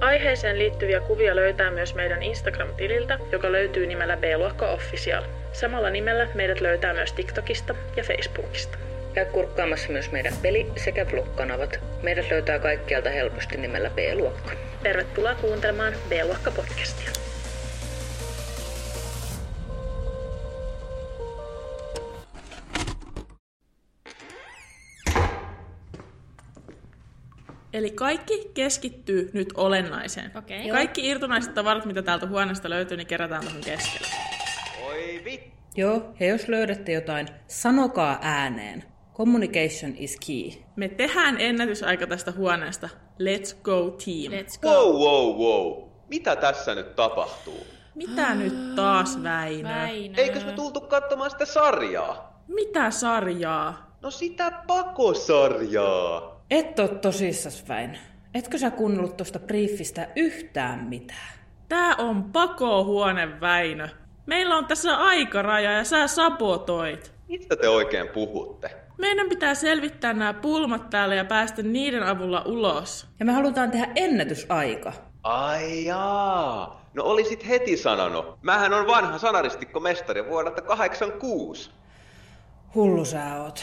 Aiheeseen liittyviä kuvia löytää myös meidän Instagram-tililtä, joka löytyy nimellä B-luokka Official. Samalla nimellä meidät löytää myös TikTokista ja Facebookista. Käy kurkkaamassa myös meidän peli- sekä vlog-kanavat. Meidät löytää kaikkialta helposti nimellä B-luokka. Tervetuloa kuuntelemaan B-luokka Eli kaikki keskittyy nyt olennaiseen. Okei. Kaikki irtonaiset tavarat, mitä täältä huoneesta löytyy, niin kerätään tuohon keskelle. Oi vittu. Joo, ja jos löydätte jotain, sanokaa ääneen. Communication is key. Me tehdään ennätysaika tästä huoneesta. Let's go team. Let's go. Wow, wow, wow. Mitä tässä nyt tapahtuu? Mitä nyt taas, Väinö? Väinö. Eikös me tultu katsomaan sitä sarjaa? Mitä sarjaa? No sitä pakosarjaa. Et oo tosissas, Väin. Etkö sä kuunnellut tuosta briefistä yhtään mitään? Tää on pakohuone, Väinö. Meillä on tässä aikaraja ja sä sabotoit. Mistä te oikein puhutte? Meidän pitää selvittää nämä pulmat täällä ja päästä niiden avulla ulos. Ja me halutaan tehdä ennätysaika. Ai jaa. No olisit heti sanonut. Mähän on vanha sanaristikkomestari vuodelta 86. Hullu sä oot.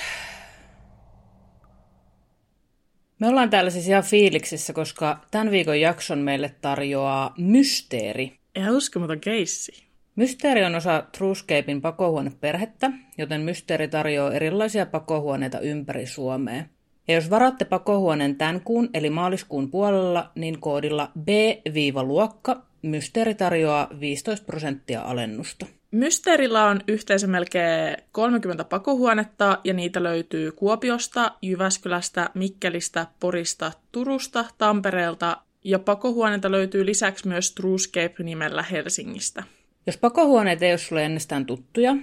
Me ollaan täällä siis ihan fiiliksissä, koska tämän viikon jakson meille tarjoaa Mysteeri. Ihan uskomaton keissi. Mysteeri on osa Truescapein pakohuoneperhettä, joten Mysteeri tarjoaa erilaisia pakohuoneita ympäri Suomea. Ja jos varaatte pakohuoneen tämän kuun eli maaliskuun puolella, niin koodilla B-luokka Mysteeri tarjoaa 15 prosenttia alennusta. Mysteerillä on yhteensä melkein 30 pakohuonetta ja niitä löytyy Kuopiosta, Jyväskylästä, Mikkelistä, Porista, Turusta, Tampereelta ja pakohuoneita löytyy lisäksi myös Truescape-nimellä Helsingistä. Jos pakohuoneet ei ole sulle ennestään tuttuja,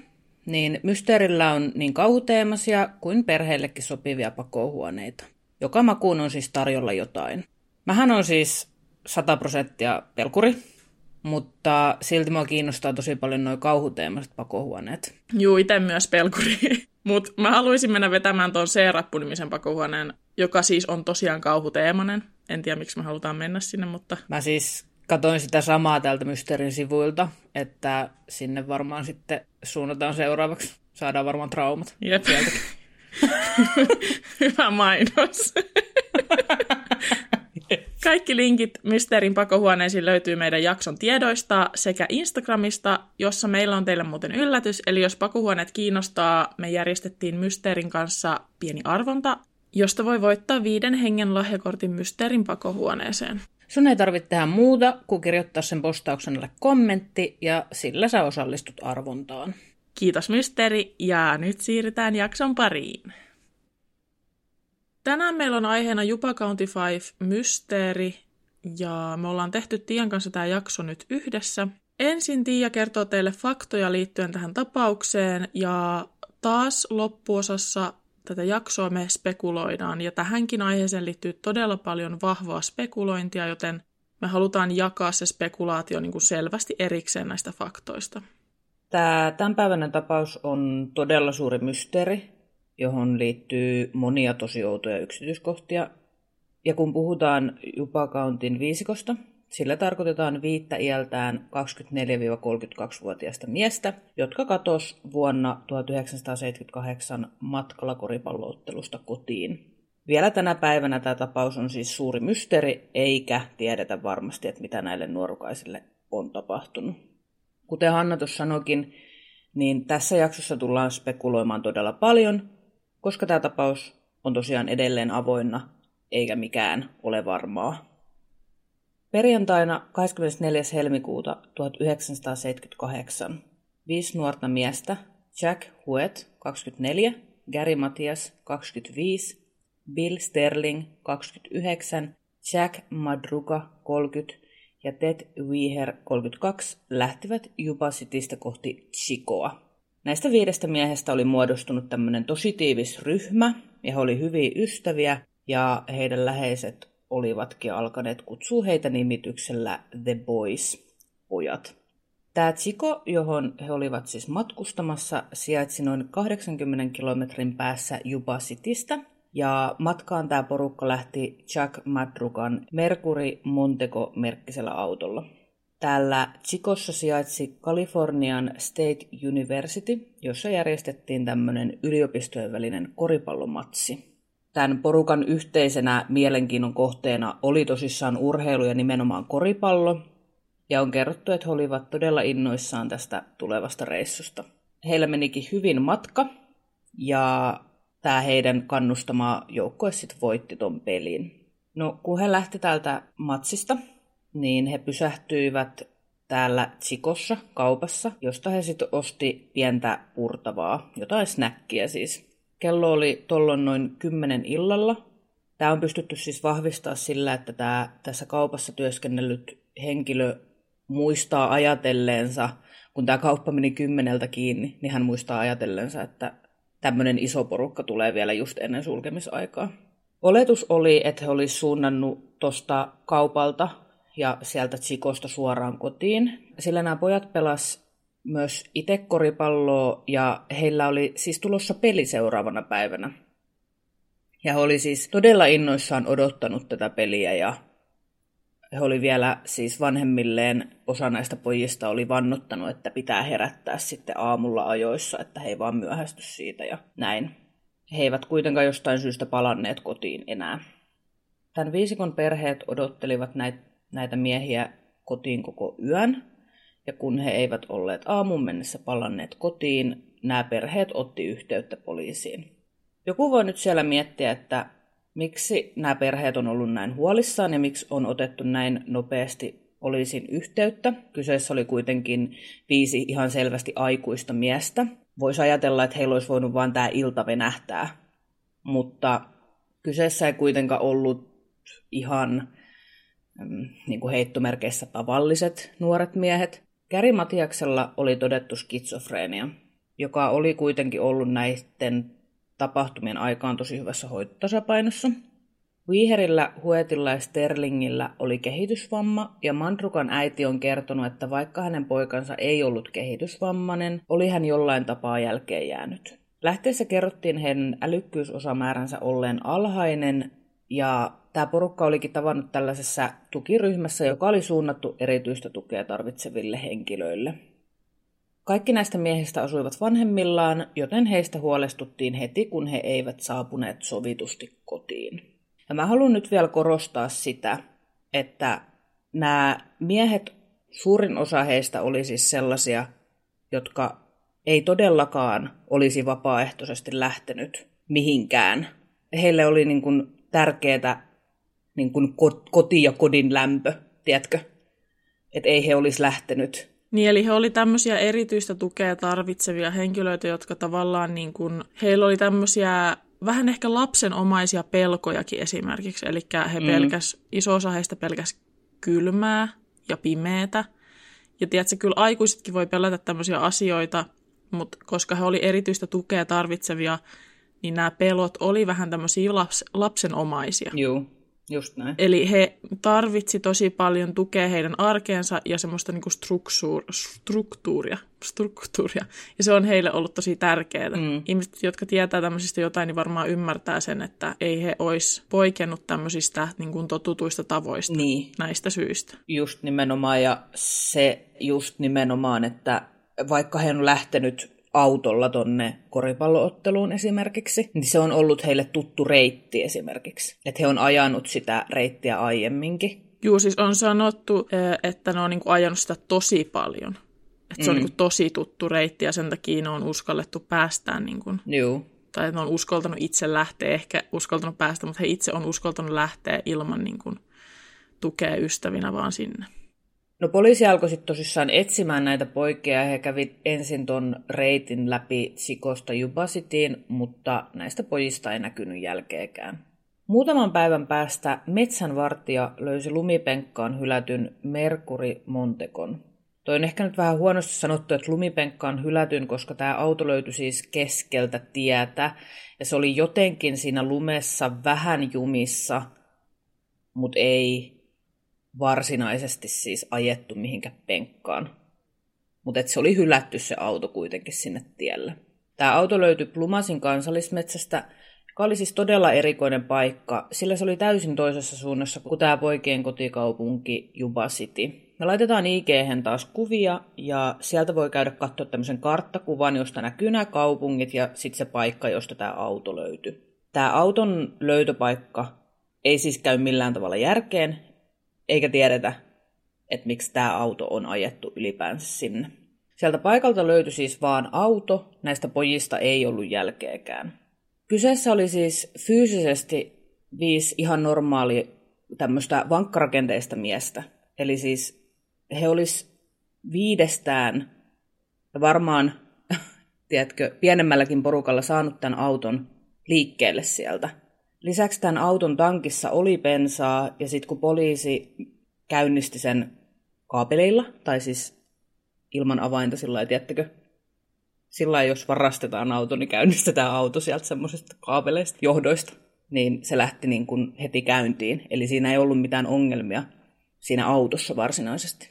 niin Mysteerillä on niin kauhuteemaisia kuin perheellekin sopivia pakohuoneita. Joka makuun on siis tarjolla jotain. Mähän on siis 100 prosenttia pelkuri, mutta silti mua kiinnostaa tosi paljon nuo kauhuteemaiset pakohuoneet. Juu, itse myös pelkuri. Mutta mä haluaisin mennä vetämään tuon C-rappu-nimisen pakohuoneen, joka siis on tosiaan kauhuteemainen. En tiedä, miksi me halutaan mennä sinne, mutta Mä siis katoin sitä samaa täältä Mysteerin sivuilta, että sinne varmaan sitten suunnataan seuraavaksi. Saadaan varmaan traumat. jep. Hyvä mainos. Kaikki linkit Mysteerin pakohuoneisiin löytyy meidän jakson tiedoista sekä Instagramista, jossa meillä on teille muuten yllätys. Eli jos pakohuoneet kiinnostaa, me järjestettiin Mysteerin kanssa pieni arvonta, josta voi voittaa viiden hengen lahjakortin Mysteerin pakohuoneeseen. Sun ei tarvitse tehdä muuta kuin kirjoittaa sen postauksen alle kommentti ja sillä sä osallistut arvontaan. Kiitos Mysteeri ja nyt siirrytään jakson pariin. Tänään meillä on aiheena Jupa County 5 Mysteeri ja me ollaan tehty Tian kanssa tämä jakso nyt yhdessä. Ensin Tiia kertoo teille faktoja liittyen tähän tapaukseen ja taas loppuosassa tätä jaksoa me spekuloidaan ja tähänkin aiheeseen liittyy todella paljon vahvaa spekulointia, joten me halutaan jakaa se spekulaatio niin kuin selvästi erikseen näistä faktoista. Tämä tämänpäiväinen tapaus on todella suuri mysteeri, johon liittyy monia tosi outoja yksityiskohtia. Ja kun puhutaan Jupakauntin viisikosta, sillä tarkoitetaan viittä iältään 24-32-vuotiaista miestä, jotka katos vuonna 1978 matkalla koripalloottelusta kotiin. Vielä tänä päivänä tämä tapaus on siis suuri mysteeri, eikä tiedetä varmasti, että mitä näille nuorukaisille on tapahtunut. Kuten Hanna tuossa sanoikin, niin tässä jaksossa tullaan spekuloimaan todella paljon, koska tämä tapaus on tosiaan edelleen avoinna, eikä mikään ole varmaa. Perjantaina 24. helmikuuta 1978 viisi nuorta miestä, Jack Huet, 24, Gary Matias, 25, Bill Sterling, 29, Jack Madruga, 30 ja Ted Weher 32 lähtivät Juba Citystä kohti Chicoa. Näistä viidestä miehestä oli muodostunut tämmöinen tosi tiivis ryhmä, ja he oli hyviä ystäviä, ja heidän läheiset olivatkin alkaneet kutsua heitä nimityksellä The Boys, pojat. Tämä Chico, johon he olivat siis matkustamassa, sijaitsi noin 80 kilometrin päässä Juba Citystä, ja matkaan tämä porukka lähti Jack Madrugan Mercury Montego-merkkisellä autolla. Täällä Chicossa sijaitsi Kalifornian State University, jossa järjestettiin tämmöinen yliopistojen välinen koripallomatsi. Tämän porukan yhteisenä mielenkiinnon kohteena oli tosissaan urheilu ja nimenomaan koripallo, ja on kerrottu, että he olivat todella innoissaan tästä tulevasta reissusta. Heillä menikin hyvin matka, ja tämä heidän kannustama joukkue sitten voitti ton pelin. No, kun he lähti täältä matsista, niin he pysähtyivät täällä Tsikossa kaupassa, josta he sitten osti pientä purtavaa, jotain snäkkiä siis. Kello oli tollon noin kymmenen illalla. Tämä on pystytty siis vahvistaa sillä, että tämä tässä kaupassa työskennellyt henkilö muistaa ajatelleensa, kun tämä kauppa meni kymmeneltä kiinni, niin hän muistaa ajatelleensa, että tämmöinen iso porukka tulee vielä just ennen sulkemisaikaa. Oletus oli, että he olisivat suunnannut tuosta kaupalta ja sieltä Tsikosta suoraan kotiin. Sillä nämä pojat pelas myös itse koripalloa ja heillä oli siis tulossa peli seuraavana päivänä. Ja he oli siis todella innoissaan odottanut tätä peliä ja he oli vielä siis vanhemmilleen, osa näistä pojista oli vannottanut, että pitää herättää sitten aamulla ajoissa, että he ei vaan myöhästy siitä ja näin. He eivät kuitenkaan jostain syystä palanneet kotiin enää. Tämän viisikon perheet odottelivat näitä, näitä miehiä kotiin koko yön, ja kun he eivät olleet aamun mennessä palanneet kotiin, nämä perheet otti yhteyttä poliisiin. Joku voi nyt siellä miettiä, että Miksi nämä perheet on ollut näin huolissaan ja miksi on otettu näin nopeasti poliisin yhteyttä? Kyseessä oli kuitenkin viisi ihan selvästi aikuista miestä. Voisi ajatella, että heillä olisi voinut vain tämä ilta venähtää, mutta kyseessä ei kuitenkaan ollut ihan niin kuin heittomerkeissä tavalliset nuoret miehet. Käri Matiaksella oli todettu skitsofreenia, joka oli kuitenkin ollut näiden tapahtumien aikaan tosi hyvässä hoitotasapainossa. Viiherillä, Huetilla ja Sterlingillä oli kehitysvamma, ja Mandrukan äiti on kertonut, että vaikka hänen poikansa ei ollut kehitysvammainen, oli hän jollain tapaa jälkeen jäänyt. Lähteessä kerrottiin heidän älykkyysosamääränsä olleen alhainen, ja tämä porukka olikin tavannut tällaisessa tukiryhmässä, joka oli suunnattu erityistä tukea tarvitseville henkilöille. Kaikki näistä miehistä asuivat vanhemmillaan, joten heistä huolestuttiin heti, kun he eivät saapuneet sovitusti kotiin. Ja mä haluan nyt vielä korostaa sitä, että nämä miehet, suurin osa heistä oli siis sellaisia, jotka ei todellakaan olisi vapaaehtoisesti lähtenyt mihinkään. Heille oli niin kuin tärkeää niin kuin koti ja kodin lämpö, tiedätkö? Että ei he olisi lähtenyt niin, eli he oli tämmöisiä erityistä tukea tarvitsevia henkilöitä, jotka tavallaan niin kuin, heillä oli tämmöisiä vähän ehkä lapsenomaisia pelkojakin esimerkiksi. Eli he mm. pelkäs, iso osa heistä pelkäs kylmää ja pimeätä. Ja tiedätkö, kyllä aikuisetkin voi pelätä tämmöisiä asioita, mutta koska he oli erityistä tukea tarvitsevia, niin nämä pelot oli vähän tämmöisiä laps, lapsenomaisia. Joo. Just näin. Eli he tarvitsi tosi paljon tukea heidän arkeensa ja semmoista niinku struktuur, struktuuria, struktuuria. Ja se on heille ollut tosi tärkeää. Mm. Ihmiset, jotka tietää tämmöisistä jotain, niin varmaan ymmärtää sen, että ei he olisi poikennut tämmöisistä niin kuin totutuista tavoista niin. näistä syistä. Just nimenomaan, ja se just nimenomaan, että vaikka he on lähtenyt autolla tonne koripallootteluun esimerkiksi, niin se on ollut heille tuttu reitti esimerkiksi. Että he on ajanut sitä reittiä aiemminkin. Joo, siis on sanottu, että ne on niinku ajanut sitä tosi paljon. Että se mm. on niinku tosi tuttu reitti ja sen takia ne on uskallettu päästään. Niinku, Joo. Tai ne on uskaltanut itse lähteä, ehkä uskaltanut päästä, mutta he itse on uskaltanut lähteä ilman niinku, tukea ystävinä vaan sinne. No poliisi alkoi sitten tosissaan etsimään näitä poikia he kävi ensin ton reitin läpi Sikosta Jubasitiin, mutta näistä pojista ei näkynyt jälkeekään. Muutaman päivän päästä metsänvartija löysi lumipenkkaan hylätyn Merkuri Montekon. Toi on ehkä nyt vähän huonosti sanottu, että lumipenkkaan hylätyn, koska tämä auto löytyi siis keskeltä tietä. Ja se oli jotenkin siinä lumessa vähän jumissa, mutta ei varsinaisesti siis ajettu mihinkä penkkaan. Mutta se oli hylätty se auto kuitenkin sinne tielle. Tämä auto löytyi Plumasin kansallismetsästä, joka oli siis todella erikoinen paikka, sillä se oli täysin toisessa suunnassa kuin tämä poikien kotikaupunki Juba City. Me laitetaan ig taas kuvia ja sieltä voi käydä katsoa tämmöisen karttakuvan, josta näkyy nämä kaupungit ja sitten se paikka, josta tämä auto löytyi. Tämä auton löytöpaikka ei siis käy millään tavalla järkeen, eikä tiedetä, että miksi tämä auto on ajettu ylipäänsä sinne. Sieltä paikalta löytyi siis vaan auto, näistä pojista ei ollut jälkeäkään. Kyseessä oli siis fyysisesti viisi ihan normaali tämmöistä vankkarakenteista miestä. Eli siis he olis viidestään ja varmaan, tiedätkö, pienemmälläkin porukalla saanut tämän auton liikkeelle sieltä. Lisäksi tämän auton tankissa oli bensaa ja sitten kun poliisi käynnisti sen kaapeleilla, tai siis ilman avainta sillä lailla, tiedättekö, sillä jos varastetaan auto, niin käynnistetään auto sieltä semmoisista kaapeleista, johdoista, niin se lähti niin kuin heti käyntiin. Eli siinä ei ollut mitään ongelmia siinä autossa varsinaisesti.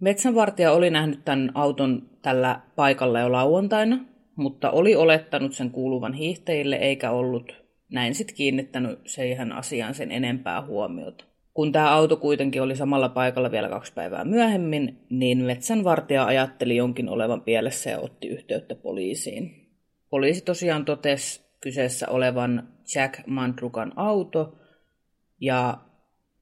Metsänvartija oli nähnyt tämän auton tällä paikalla jo lauantaina, mutta oli olettanut sen kuuluvan hiihtäjille eikä ollut näin sitten kiinnittänyt siihen asiaan sen enempää huomiota. Kun tämä auto kuitenkin oli samalla paikalla vielä kaksi päivää myöhemmin, niin metsänvartija ajatteli jonkin olevan pielessä ja otti yhteyttä poliisiin. Poliisi tosiaan totesi kyseessä olevan Jack Mandrukan auto, ja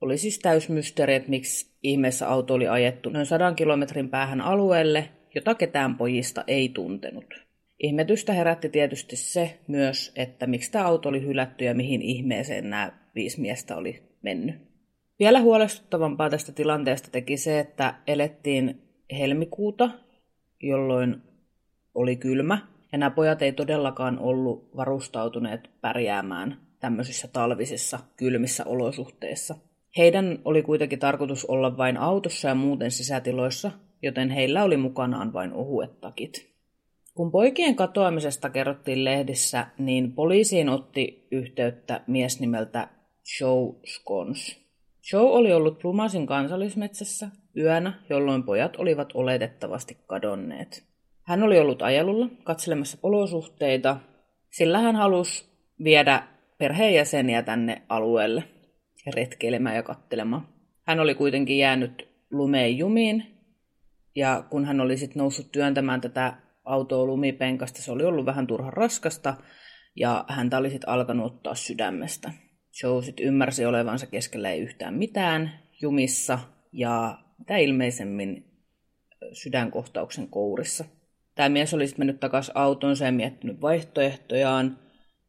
oli siis täysmysteeri, että miksi ihmeessä auto oli ajettu noin sadan kilometrin päähän alueelle, jota ketään pojista ei tuntenut. Ihmetystä herätti tietysti se myös, että miksi tämä auto oli hylätty ja mihin ihmeeseen nämä viisi miestä oli mennyt. Vielä huolestuttavampaa tästä tilanteesta teki se, että elettiin helmikuuta, jolloin oli kylmä, ja nämä pojat ei todellakaan ollut varustautuneet pärjäämään tämmöisissä talvisissa kylmissä olosuhteissa. Heidän oli kuitenkin tarkoitus olla vain autossa ja muuten sisätiloissa, joten heillä oli mukanaan vain ohuet takit. Kun poikien katoamisesta kerrottiin lehdissä, niin poliisiin otti yhteyttä mies nimeltä Joe Scons. Show oli ollut Plumasin kansallismetsässä yönä, jolloin pojat olivat oletettavasti kadonneet. Hän oli ollut ajelulla katselemassa olosuhteita, sillä hän halusi viedä perheenjäseniä tänne alueelle retkeilemään ja kattelemaan. Hän oli kuitenkin jäänyt lumeen jumiin, ja kun hän oli sitten noussut työntämään tätä autoa lumipenkasta, se oli ollut vähän turhan raskasta, ja häntä oli sitten alkanut ottaa sydämestä. Joe sit ymmärsi olevansa keskellä ei yhtään mitään jumissa ja mitä ilmeisemmin sydänkohtauksen kourissa. Tämä mies oli mennyt takaisin autonsa ja miettinyt vaihtoehtojaan.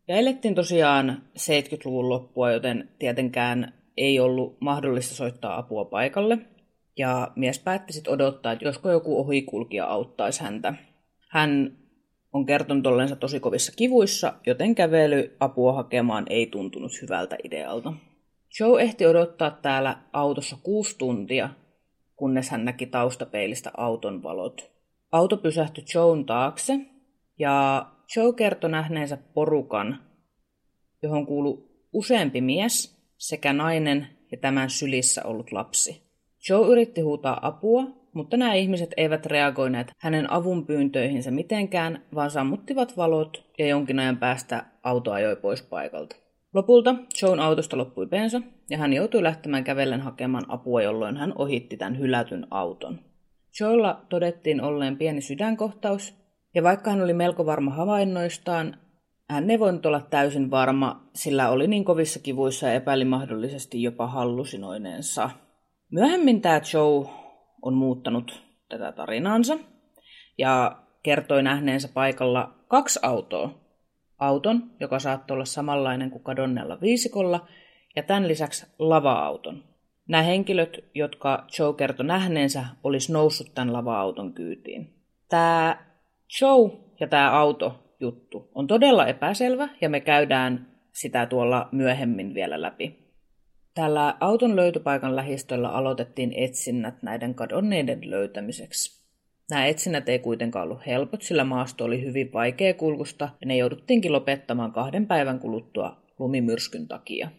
Ja elettiin tosiaan 70-luvun loppua, joten tietenkään ei ollut mahdollista soittaa apua paikalle. Ja mies päätti sitten odottaa, että josko joku ohikulkija auttaisi häntä. Hän on kertonut ollensa tosi kovissa kivuissa, joten kävely apua hakemaan ei tuntunut hyvältä idealta. Joe ehti odottaa täällä autossa kuusi tuntia, kunnes hän näki taustapeilistä auton valot. Auto pysähtyi Joen taakse ja Joe kertoi nähneensä porukan, johon kuului useampi mies sekä nainen ja tämän sylissä ollut lapsi. Joe yritti huutaa apua, mutta nämä ihmiset eivät reagoineet hänen avunpyyntöihinsä mitenkään, vaan sammuttivat valot ja jonkin ajan päästä auto ajoi pois paikalta. Lopulta Joan autosta loppui bensa ja hän joutui lähtemään kävellen hakemaan apua, jolloin hän ohitti tämän hylätyn auton. Joella todettiin olleen pieni sydänkohtaus, ja vaikka hän oli melko varma havainnoistaan, hän ei voinut olla täysin varma, sillä oli niin kovissa kivuissa ja epäili mahdollisesti jopa hallusinoineensa. Myöhemmin tämä Joe on muuttanut tätä tarinaansa ja kertoi nähneensä paikalla kaksi autoa. Auton, joka saattoi olla samanlainen kuin kadonnella viisikolla, ja tämän lisäksi lava-auton. Nämä henkilöt, jotka Joe kertoi nähneensä, olisi noussut tämän lava-auton kyytiin. Tämä Joe ja tämä auto juttu on todella epäselvä ja me käydään sitä tuolla myöhemmin vielä läpi. Tällä auton löytöpaikan lähistöllä aloitettiin etsinnät näiden kadonneiden löytämiseksi. Nämä etsinnät ei kuitenkaan ollut helpot, sillä maasto oli hyvin vaikea kulkusta ja ne jouduttiinkin lopettamaan kahden päivän kuluttua lumimyrskyn takia.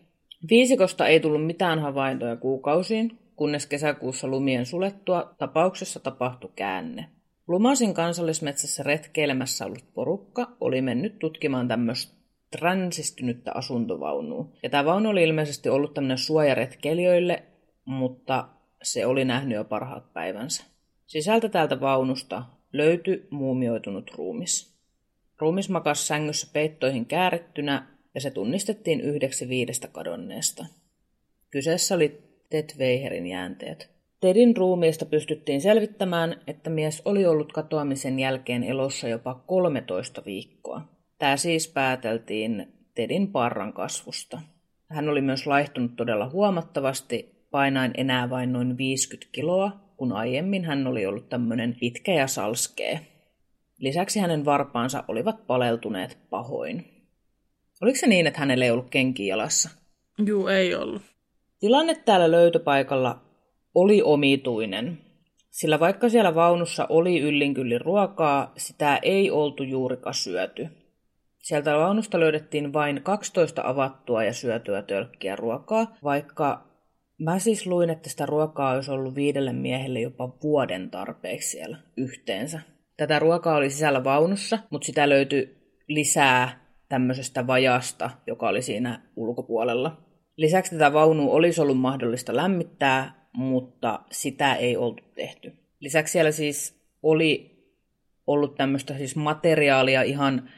Viisikosta ei tullut mitään havaintoja kuukausiin, kunnes kesäkuussa lumien sulettua tapauksessa tapahtui käänne. Lumasin kansallismetsässä retkeilemässä ollut porukka oli mennyt tutkimaan tämmöistä transistynyttä asuntovaunua. Ja tämä vaunu oli ilmeisesti ollut tämmöinen suojaretkeilijöille, mutta se oli nähnyt jo parhaat päivänsä. Sisältä täältä vaunusta löytyi muumioitunut ruumis. Ruumis makasi sängyssä peittoihin käärettynä ja se tunnistettiin yhdeksi viidestä kadonneesta. Kyseessä oli Ted Weiherin jäänteet. Tedin ruumiista pystyttiin selvittämään, että mies oli ollut katoamisen jälkeen elossa jopa 13 viikkoa. Tämä siis pääteltiin Tedin parran kasvusta. Hän oli myös laihtunut todella huomattavasti, painain enää vain noin 50 kiloa, kun aiemmin hän oli ollut tämmöinen pitkä ja salskee. Lisäksi hänen varpaansa olivat paleltuneet pahoin. Oliko se niin, että hänellä ei ollut kenkiä jalassa? Juu, ei ollut. Tilanne täällä löytöpaikalla oli omituinen, sillä vaikka siellä vaunussa oli yllinkyllin ruokaa, sitä ei oltu juurikaan syöty. Sieltä vaunusta löydettiin vain 12 avattua ja syötyä tölkkiä ruokaa, vaikka mä siis luin, että sitä ruokaa olisi ollut viidelle miehelle jopa vuoden tarpeeksi siellä yhteensä. Tätä ruokaa oli sisällä vaunussa, mutta sitä löytyi lisää tämmöisestä vajasta, joka oli siinä ulkopuolella. Lisäksi tätä vaunua olisi ollut mahdollista lämmittää, mutta sitä ei oltu tehty. Lisäksi siellä siis oli ollut tämmöistä siis materiaalia ihan,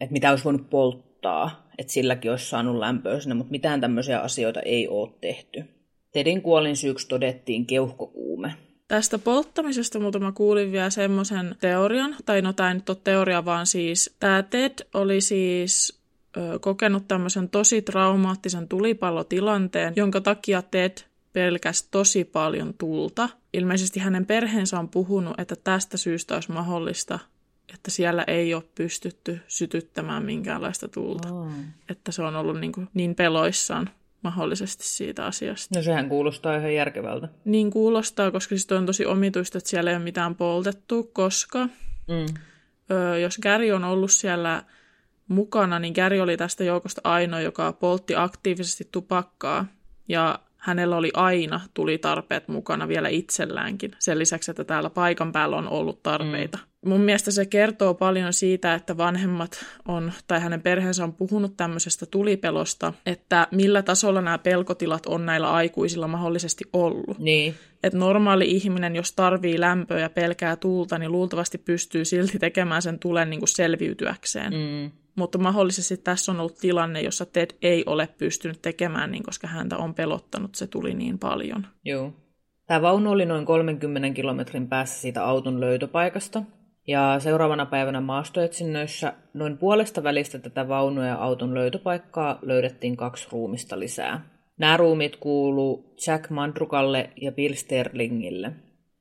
että mitä olisi voinut polttaa, että silläkin olisi saanut lämpöä sinne, mutta mitään tämmöisiä asioita ei ole tehty. Tedin kuolin syyksi todettiin keuhkokuume. Tästä polttamisesta mutta mä kuulin vielä semmoisen teorian, tai no tämä ei nyt ole teoria, vaan siis tämä Ted oli siis ö, kokenut tämmöisen tosi traumaattisen tulipallotilanteen, jonka takia Ted pelkäs tosi paljon tulta. Ilmeisesti hänen perheensä on puhunut, että tästä syystä olisi mahdollista, että siellä ei ole pystytty sytyttämään minkäänlaista tulta. Oh. Että se on ollut niin, kuin niin peloissaan mahdollisesti siitä asiasta. No sehän kuulostaa ihan järkevältä. Niin kuulostaa, koska siis on tosi omituista, että siellä ei ole mitään poltettu, koska mm. ö, jos Gary on ollut siellä mukana, niin Gary oli tästä joukosta ainoa, joka poltti aktiivisesti tupakkaa. Ja hänellä oli aina tuli tarpeet mukana vielä itselläänkin. Sen lisäksi, että täällä paikan päällä on ollut tarpeita. Mm. Mun mielestä se kertoo paljon siitä, että vanhemmat on, tai hänen perheensä on puhunut tämmöisestä tulipelosta, että millä tasolla nämä pelkotilat on näillä aikuisilla mahdollisesti ollut. Niin. Että normaali ihminen, jos tarvii lämpöä ja pelkää tuulta, niin luultavasti pystyy silti tekemään sen tulen niin kuin selviytyäkseen. Mm. Mutta mahdollisesti tässä on ollut tilanne, jossa Ted ei ole pystynyt tekemään niin, koska häntä on pelottanut, se tuli niin paljon. Joo. Tämä vaunu oli noin 30 kilometrin päässä siitä auton löytöpaikasta. Ja seuraavana päivänä maastoetsinnöissä noin puolesta välistä tätä vaunua ja auton löytöpaikkaa löydettiin kaksi ruumista lisää. Nämä ruumit kuuluu Jack Mandrukalle ja Bill Sterlingille.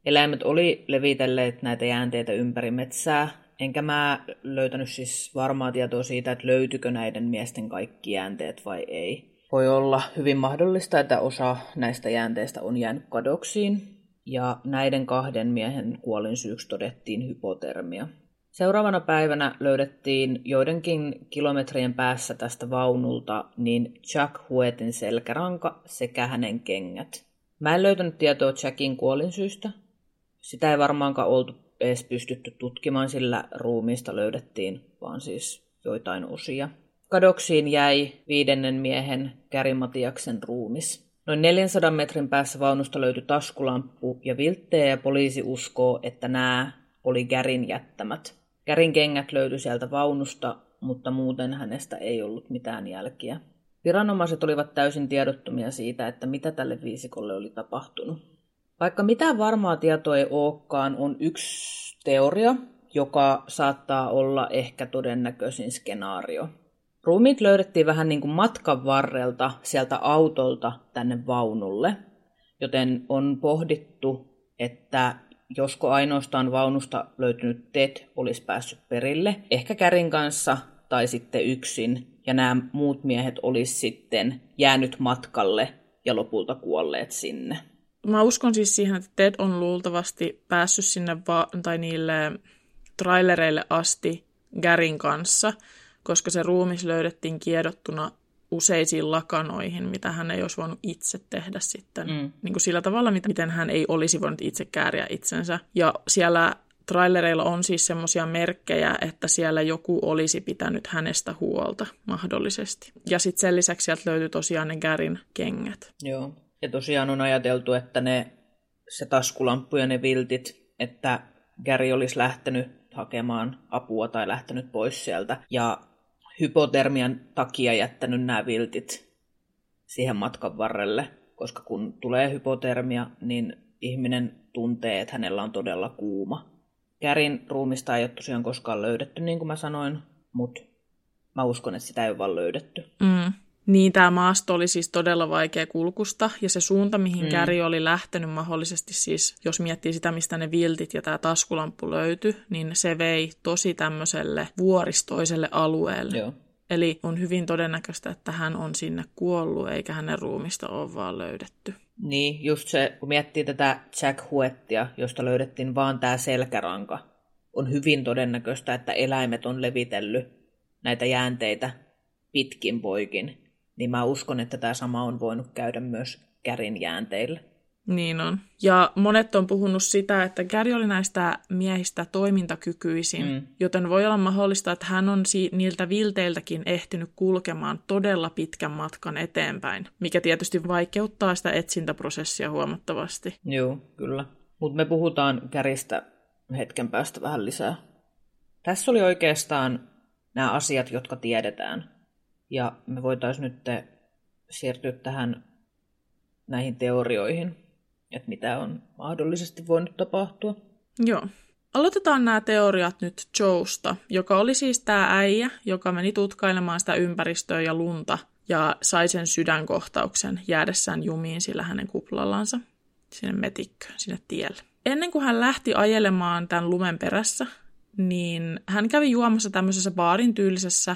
Eläimet oli levitelleet näitä jäänteitä ympäri metsää Enkä mä löytänyt siis varmaa tietoa siitä, että löytyykö näiden miesten kaikki jäänteet vai ei. Voi olla hyvin mahdollista, että osa näistä jäänteistä on jäänyt kadoksiin, ja näiden kahden miehen kuolin syyksi todettiin hypotermia. Seuraavana päivänä löydettiin joidenkin kilometrien päässä tästä vaunulta niin Jack Huetin selkäranka sekä hänen kengät. Mä en löytänyt tietoa Jackin kuolinsyystä. Sitä ei varmaankaan oltu edes pystytty tutkimaan, sillä ruumiista löydettiin vaan siis joitain osia. Kadoksiin jäi viidennen miehen Käri Matiaksen ruumis. Noin 400 metrin päässä vaunusta löytyi taskulamppu ja vilttejä ja poliisi uskoo, että nämä oli Kärin jättämät. Kärin kengät löytyi sieltä vaunusta, mutta muuten hänestä ei ollut mitään jälkiä. Viranomaiset olivat täysin tiedottomia siitä, että mitä tälle viisikolle oli tapahtunut. Vaikka mitään varmaa tietoa ei olekaan, on yksi teoria, joka saattaa olla ehkä todennäköisin skenaario. Ruumit löydettiin vähän niin kuin matkan varrelta sieltä autolta tänne vaunulle, joten on pohdittu, että josko ainoastaan vaunusta löytynyt Ted olisi päässyt perille, ehkä Kärin kanssa, tai sitten yksin, ja nämä muut miehet olisi sitten jäänyt matkalle ja lopulta kuolleet sinne. Mä uskon siis siihen, että Ted on luultavasti päässyt sinne va- tai niille trailereille asti Garin kanssa, koska se ruumis löydettiin kiedottuna useisiin lakanoihin, mitä hän ei olisi voinut itse tehdä sitten. Mm. Niin kuin sillä tavalla, miten hän ei olisi voinut itse kääriä itsensä. Ja siellä trailereilla on siis semmoisia merkkejä, että siellä joku olisi pitänyt hänestä huolta mahdollisesti. Ja sitten sen lisäksi sieltä löytyy tosiaan ne Garin kengät. Joo. Ja tosiaan on ajateltu, että ne, se taskulamppu ja ne viltit, että Gary olisi lähtenyt hakemaan apua tai lähtenyt pois sieltä. Ja hypotermian takia jättänyt nämä viltit siihen matkan varrelle, koska kun tulee hypotermia, niin ihminen tuntee, että hänellä on todella kuuma. Kärin ruumista ei ole tosiaan koskaan löydetty, niin kuin mä sanoin, mutta mä uskon, että sitä ei ole vaan löydetty. Mm. Niin, tämä maasto oli siis todella vaikea kulkusta, ja se suunta, mihin mm. Käri oli lähtenyt mahdollisesti siis, jos miettii sitä, mistä ne viltit ja tämä taskulamppu löytyi, niin se vei tosi tämmöiselle vuoristoiselle alueelle. Joo. Eli on hyvin todennäköistä, että hän on sinne kuollut, eikä hänen ruumista ole vaan löydetty. Niin, just se, kun miettii tätä Jack Huettia, josta löydettiin vaan tämä selkäranka, on hyvin todennäköistä, että eläimet on levitellyt näitä jäänteitä pitkin poikin niin mä uskon, että tämä sama on voinut käydä myös Kärin jäänteillä. Niin on. Ja monet on puhunut sitä, että Gary oli näistä miehistä toimintakykyisin, mm. joten voi olla mahdollista, että hän on si- niiltä vilteiltäkin ehtinyt kulkemaan todella pitkän matkan eteenpäin, mikä tietysti vaikeuttaa sitä etsintäprosessia huomattavasti. Joo, kyllä. Mutta me puhutaan Käristä hetken päästä vähän lisää. Tässä oli oikeastaan nämä asiat, jotka tiedetään. Ja me voitaisiin nyt siirtyä tähän näihin teorioihin, että mitä on mahdollisesti voinut tapahtua. Joo. Aloitetaan nämä teoriat nyt Joesta, joka oli siis tämä äijä, joka meni tutkailemaan sitä ympäristöä ja lunta ja sai sen sydänkohtauksen jäädessään jumiin sillä hänen kuplallansa sinne metikköön, sinne tielle. Ennen kuin hän lähti ajelemaan tämän lumen perässä, niin hän kävi juomassa tämmöisessä baarin tyylisessä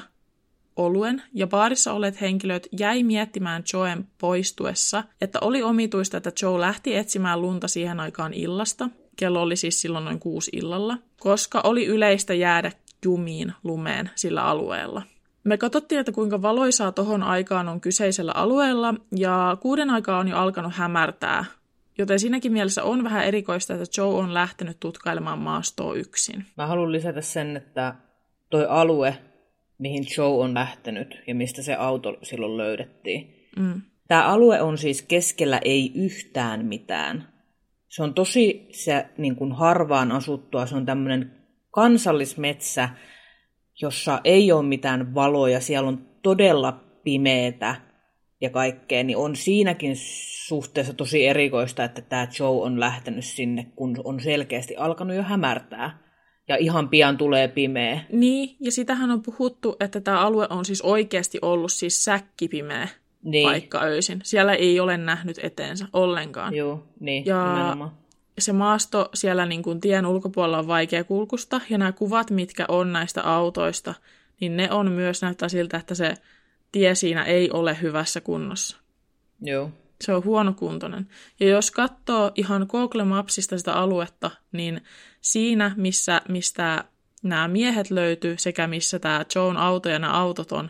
oluen, ja baarissa olleet henkilöt jäi miettimään Joen poistuessa, että oli omituista, että Joe lähti etsimään lunta siihen aikaan illasta, kello oli siis silloin noin kuusi illalla, koska oli yleistä jäädä jumiin lumeen sillä alueella. Me katsottiin, että kuinka valoisaa tohon aikaan on kyseisellä alueella, ja kuuden aikaa on jo alkanut hämärtää, joten siinäkin mielessä on vähän erikoista, että Joe on lähtenyt tutkailemaan maastoa yksin. Mä haluan lisätä sen, että toi alue mihin Joe on lähtenyt ja mistä se auto silloin löydettiin. Mm. Tämä alue on siis keskellä ei yhtään mitään. Se on tosi se, niin kuin harvaan asuttua, se on tämmöinen kansallismetsä, jossa ei ole mitään valoja, siellä on todella pimeetä ja kaikkea, niin on siinäkin suhteessa tosi erikoista, että tämä Joe on lähtenyt sinne, kun on selkeästi alkanut jo hämärtää ja ihan pian tulee pimeä. Niin, ja sitähän on puhuttu, että tämä alue on siis oikeasti ollut siis säkkipimeä niin. paikka öisin. Siellä ei ole nähnyt eteensä ollenkaan. Joo, niin, ja nimenomaan. se maasto siellä niin kuin tien ulkopuolella on vaikea kulkusta, ja nämä kuvat, mitkä on näistä autoista, niin ne on myös näyttää siltä, että se tie siinä ei ole hyvässä kunnossa. Joo. Se on huonokuntoinen. Ja jos katsoo ihan Google Mapsista sitä aluetta, niin siinä, missä, mistä nämä miehet löytyy sekä missä tämä Joan auto ja nämä autot on,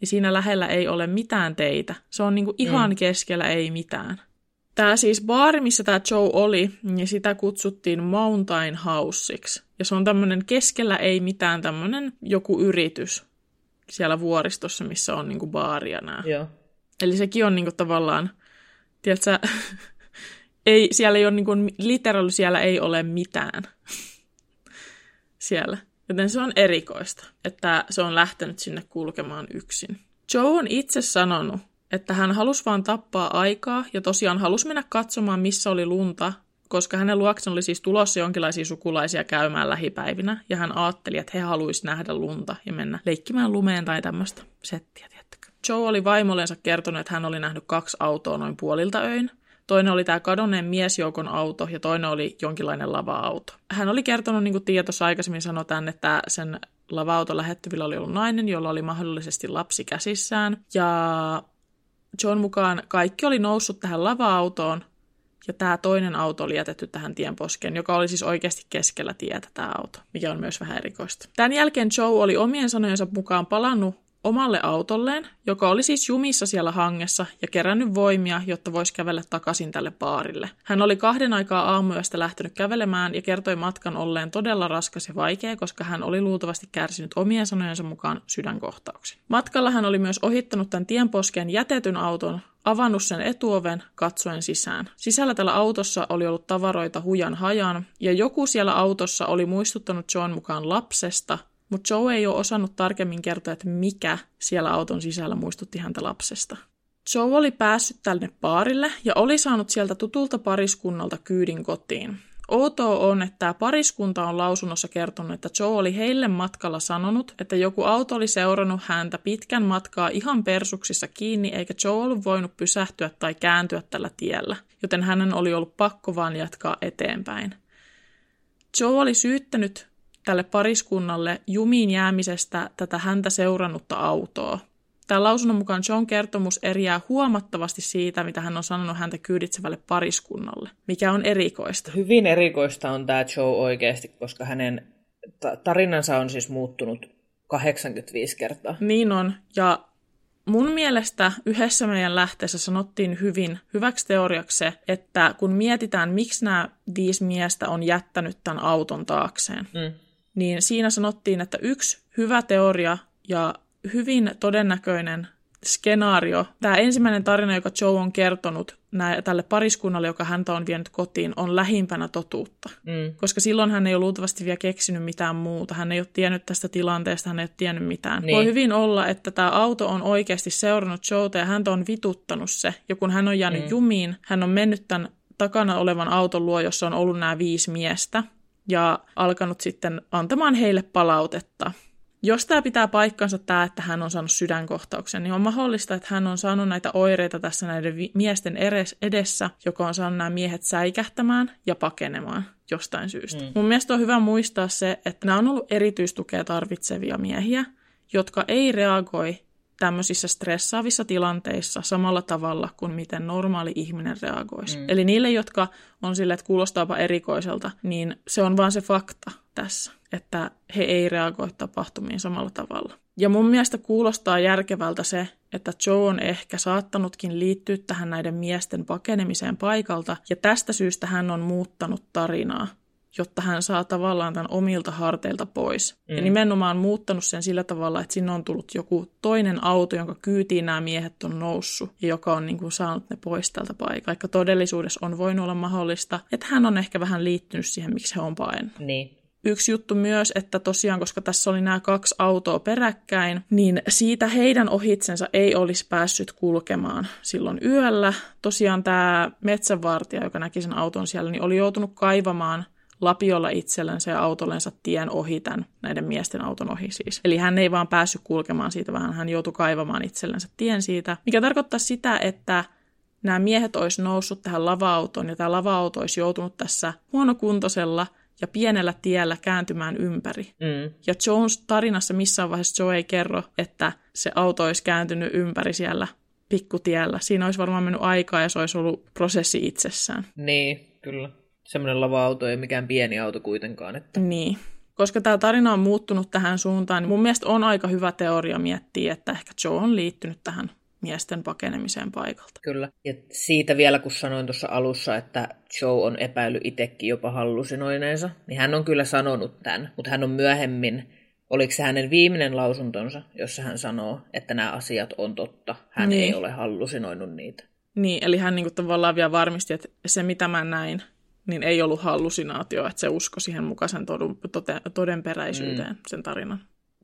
niin siinä lähellä ei ole mitään teitä. Se on niinku ihan mm. keskellä ei mitään. Tämä siis baari, missä tämä Joe oli, niin sitä kutsuttiin Mountain Houseiksi. Ja se on tämmöinen keskellä ei mitään tämmöinen joku yritys siellä vuoristossa, missä on niinku baaria nämä. Joo. Eli sekin on niinku tavallaan tiedätkö, ei, siellä ei ole, niin kuin, literal siellä ei ole mitään siellä. Joten se on erikoista, että se on lähtenyt sinne kulkemaan yksin. Joe on itse sanonut, että hän halusi vaan tappaa aikaa ja tosiaan halusi mennä katsomaan, missä oli lunta, koska hänen luoksen oli siis tulossa jonkinlaisia sukulaisia käymään lähipäivinä, ja hän ajatteli, että he haluaisivat nähdä lunta ja mennä leikkimään lumeen tai tämmöistä settiä, Joe oli vaimollensa kertonut, että hän oli nähnyt kaksi autoa noin puolilta öin. Toinen oli tämä kadonneen miesjoukon auto ja toinen oli jonkinlainen lava-auto. Hän oli kertonut, niin kuin Tiia tuossa aikaisemmin sanoi että sen lava-auton lähettyvillä oli ollut nainen, jolla oli mahdollisesti lapsi käsissään. Ja John mukaan kaikki oli noussut tähän lava-autoon, ja tämä toinen auto oli jätetty tähän tienposkeen, joka oli siis oikeasti keskellä tietä tämä auto, mikä on myös vähän erikoista. Tämän jälkeen Joe oli omien sanojensa mukaan palannut omalle autolleen, joka oli siis jumissa siellä hangessa ja kerännyt voimia, jotta voisi kävellä takaisin tälle baarille. Hän oli kahden aikaa aamuyöstä lähtenyt kävelemään ja kertoi matkan olleen todella raskas ja vaikea, koska hän oli luultavasti kärsinyt omien sanojensa mukaan sydänkohtauksen. Matkalla hän oli myös ohittanut tämän tienposkeen jätetyn auton, avannut sen etuoven katsoen sisään. Sisällä tällä autossa oli ollut tavaroita hujan hajan, ja joku siellä autossa oli muistuttanut John mukaan lapsesta, mutta Joe ei ole osannut tarkemmin kertoa, että mikä siellä auton sisällä muistutti häntä lapsesta. Joe oli päässyt tänne baarille ja oli saanut sieltä tutulta pariskunnalta kyydin kotiin. Outoa on, että tämä pariskunta on lausunnossa kertonut, että Joe oli heille matkalla sanonut, että joku auto oli seurannut häntä pitkän matkaa ihan persuksissa kiinni, eikä Joe ollut voinut pysähtyä tai kääntyä tällä tiellä, joten hänen oli ollut pakko vaan jatkaa eteenpäin. Joe oli syyttänyt tälle pariskunnalle jumiin jäämisestä tätä häntä seurannutta autoa. Tämä lausunnon mukaan John kertomus eriää huomattavasti siitä, mitä hän on sanonut häntä kyyditsevälle pariskunnalle, mikä on erikoista. Hyvin erikoista on tämä Joe oikeasti, koska hänen tarinansa on siis muuttunut 85 kertaa. Niin on, ja mun mielestä yhdessä meidän lähteessä sanottiin hyvin hyväksi teoriaksi se, että kun mietitään, miksi nämä viisi miestä on jättänyt tämän auton taakseen, mm niin siinä sanottiin, että yksi hyvä teoria ja hyvin todennäköinen skenaario. Tämä ensimmäinen tarina, joka Joe on kertonut nää, tälle pariskunnalle, joka häntä on vienyt kotiin, on lähimpänä totuutta. Mm. Koska silloin hän ei ole luultavasti vielä keksinyt mitään muuta. Hän ei ole tiennyt tästä tilanteesta, hän ei ole tiennyt mitään. Niin. Voi hyvin olla, että tämä auto on oikeasti seurannut Joeta ja häntä on vituttanut se. Ja kun hän on jäänyt mm. jumiin, hän on mennyt tämän takana olevan auton luo, jossa on ollut nämä viisi miestä ja alkanut sitten antamaan heille palautetta. Jos tämä pitää paikkansa tämä, että hän on saanut sydänkohtauksen, niin on mahdollista, että hän on saanut näitä oireita tässä näiden vi- miesten edessä, joka on saanut nämä miehet säikähtämään ja pakenemaan jostain syystä. Mm. Mun mielestä on hyvä muistaa se, että nämä on ollut erityistukea tarvitsevia miehiä, jotka ei reagoi tämmöisissä stressaavissa tilanteissa samalla tavalla kuin miten normaali ihminen reagoisi. Mm. Eli niille, jotka on sille, että kuulostaapa erikoiselta, niin se on vaan se fakta tässä, että he ei reagoi tapahtumiin samalla tavalla. Ja mun mielestä kuulostaa järkevältä se, että Joe on ehkä saattanutkin liittyä tähän näiden miesten pakenemiseen paikalta, ja tästä syystä hän on muuttanut tarinaa jotta hän saa tavallaan tämän omilta harteilta pois. Mm. Ja nimenomaan muuttanut sen sillä tavalla, että sinne on tullut joku toinen auto, jonka kyytiin nämä miehet on noussut ja joka on niin kuin saanut ne pois tältä paikalta. Vaikka todellisuudessa on voinut olla mahdollista, että hän on ehkä vähän liittynyt siihen, miksi he on paennut. Niin. Yksi juttu myös, että tosiaan, koska tässä oli nämä kaksi autoa peräkkäin, niin siitä heidän ohitsensa ei olisi päässyt kulkemaan silloin yöllä. Tosiaan tämä metsänvartija, joka näki sen auton siellä, niin oli joutunut kaivamaan lapiolla itsellensä ja autollensa tien ohi tämän, näiden miesten auton ohi siis. Eli hän ei vaan päässyt kulkemaan siitä, vaan hän joutui kaivamaan itsellensä tien siitä, mikä tarkoittaa sitä, että nämä miehet olisi noussut tähän lava-autoon ja tämä lava-auto olisi joutunut tässä huonokuntoisella ja pienellä tiellä kääntymään ympäri. Mm. Ja Jones tarinassa missään vaiheessa Joe ei kerro, että se auto olisi kääntynyt ympäri siellä pikkutiellä. Siinä olisi varmaan mennyt aikaa ja se olisi ollut prosessi itsessään. Niin, kyllä semmoinen lava-auto ei mikään pieni auto kuitenkaan. Että... Niin. Koska tämä tarina on muuttunut tähän suuntaan, niin mun mielestä on aika hyvä teoria miettiä, että ehkä Joe on liittynyt tähän miesten pakenemiseen paikalta. Kyllä. Ja siitä vielä, kun sanoin tuossa alussa, että Joe on epäily itsekin jopa hallusinoineensa, niin hän on kyllä sanonut tämän, mutta hän on myöhemmin, oliko se hänen viimeinen lausuntonsa, jossa hän sanoo, että nämä asiat on totta. Hän niin. ei ole hallusinoinut niitä. Niin, eli hän niin kuin tavallaan vielä varmisti, että se mitä mä näin, niin ei ollut hallusinaatio, että se usko siihen mukaisen todun, tote, todenperäisyyteen, mm. sen tarinan.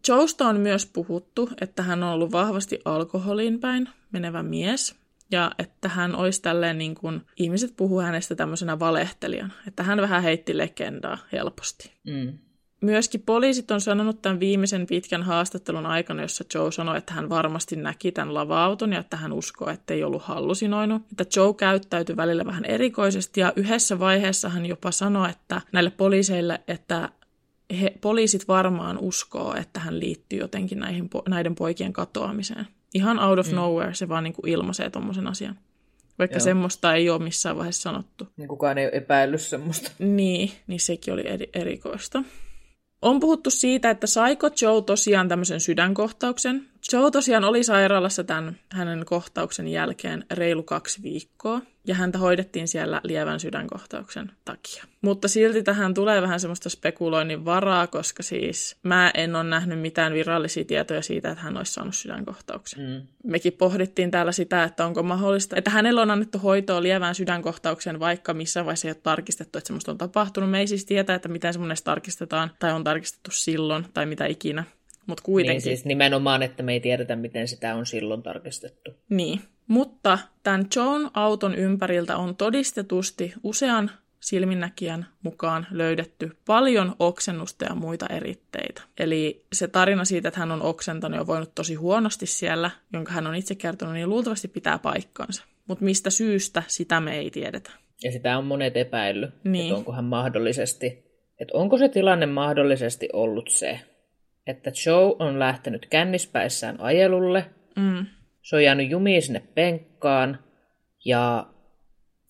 Joesta on myös puhuttu, että hän on ollut vahvasti alkoholin päin menevä mies, ja että hän olisi tälleen niin kuin, ihmiset puhuu hänestä tämmöisenä valehtelijana, että hän vähän heitti legendaa helposti. Mm. Myöskin poliisit on sanonut tämän viimeisen pitkän haastattelun aikana, jossa Joe sanoi, että hän varmasti näki tämän lava-auton ja että hän uskoo, että ei ollut hallusinoinut. Että Joe käyttäytyi välillä vähän erikoisesti ja yhdessä vaiheessa hän jopa sanoi että näille poliiseille, että he, poliisit varmaan uskoo, että hän liittyy jotenkin näihin, näiden poikien katoamiseen. Ihan out of mm. nowhere se vaan niin kuin ilmaisee tuommoisen asian. Vaikka Joo. semmoista ei ole missään vaiheessa sanottu. Niin kukaan ei ole epäillyt semmoista. Niin, niin sekin oli eri, erikoista. On puhuttu siitä, että saiko Joe tosiaan tämmöisen sydänkohtauksen. Joe tosiaan oli sairaalassa tämän hänen kohtauksen jälkeen reilu kaksi viikkoa ja häntä hoidettiin siellä lievän sydänkohtauksen takia. Mutta silti tähän tulee vähän semmoista spekuloinnin varaa, koska siis mä en ole nähnyt mitään virallisia tietoja siitä, että hän olisi saanut sydänkohtauksen. Mm. Mekin pohdittiin täällä sitä, että onko mahdollista, että hänellä on annettu hoitoa lievään sydänkohtaukseen, vaikka missä vaiheessa ei ole tarkistettu, että semmoista on tapahtunut. Me ei siis tietää, että miten semmoinen tarkistetaan tai on tarkistettu silloin tai mitä ikinä. Mutta kuitenkin. Niin siis nimenomaan, että me ei tiedetä, miten sitä on silloin tarkistettu. Niin. Mutta tämän John auton ympäriltä on todistetusti usean silminnäkijän mukaan löydetty paljon oksennusta ja muita eritteitä. Eli se tarina siitä, että hän on oksentanut ja voinut tosi huonosti siellä, jonka hän on itse kertonut, niin luultavasti pitää paikkansa. Mutta mistä syystä, sitä me ei tiedetä. Ja sitä on monet epäillyt, niin. että onko hän mahdollisesti, että onko se tilanne mahdollisesti ollut se, että Joe on lähtenyt kännispäissään ajelulle, mm. se on jäänyt jumiin sinne penkkaan ja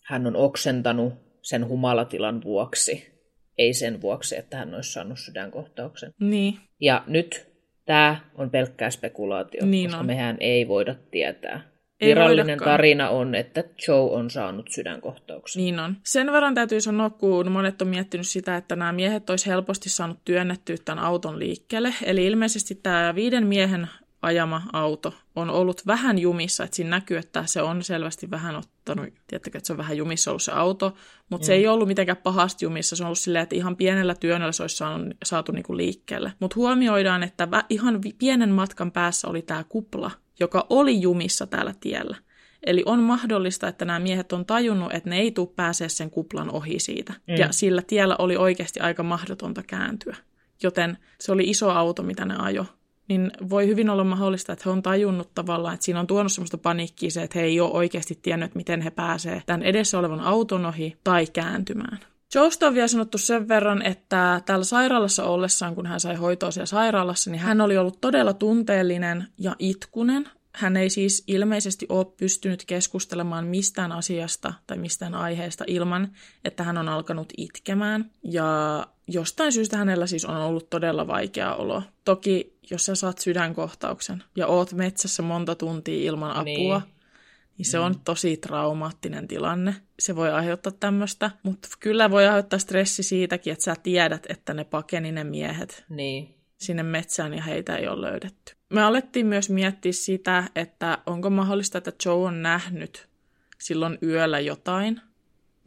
hän on oksentanut sen humalatilan vuoksi, ei sen vuoksi, että hän olisi saanut sydänkohtauksen. Niin. Ja nyt tämä on pelkkää spekulaatio, niin koska on. mehän ei voida tietää. Ei Virallinen voidakaan. tarina on, että Joe on saanut sydänkohtauksen. Niin on. Sen verran täytyy sanoa, kun monet on miettinyt sitä, että nämä miehet olisi helposti saanut työnnettyä tämän auton liikkeelle. Eli ilmeisesti tämä viiden miehen ajama auto on ollut vähän jumissa, että siinä näkyy, että se on selvästi vähän ottanut, tiedättekö, että se on vähän jumissa ollut se auto, mutta mm. se ei ollut mitenkään pahasti jumissa, se on ollut silleen, että ihan pienellä työnnöllä se olisi saanut, saatu niinku liikkeelle. Mutta huomioidaan, että ihan pienen matkan päässä oli tämä kupla, joka oli jumissa täällä tiellä. Eli on mahdollista, että nämä miehet on tajunnut, että ne ei tule pääsee sen kuplan ohi siitä. Mm. Ja sillä tiellä oli oikeasti aika mahdotonta kääntyä. Joten se oli iso auto, mitä ne ajo. Niin voi hyvin olla mahdollista, että he on tajunnut tavallaan, että siinä on tuonut sellaista paniikkiä se, että he ei ole oikeasti tiennyt, miten he pääsee tämän edessä olevan auton ohi tai kääntymään. Joesta on vielä sanottu sen verran, että täällä sairaalassa ollessaan, kun hän sai hoitoa siellä sairaalassa, niin hän oli ollut todella tunteellinen ja itkunen. Hän ei siis ilmeisesti ole pystynyt keskustelemaan mistään asiasta tai mistään aiheesta ilman, että hän on alkanut itkemään. Ja jostain syystä hänellä siis on ollut todella vaikea olo. Toki, jos sä saat sydänkohtauksen ja oot metsässä monta tuntia ilman apua, niin niin se mm. on tosi traumaattinen tilanne. Se voi aiheuttaa tämmöistä, mutta kyllä voi aiheuttaa stressi siitäkin, että sä tiedät, että ne pakeni ne miehet niin. sinne metsään ja heitä ei ole löydetty. Me alettiin myös miettiä sitä, että onko mahdollista, että Joe on nähnyt silloin yöllä jotain,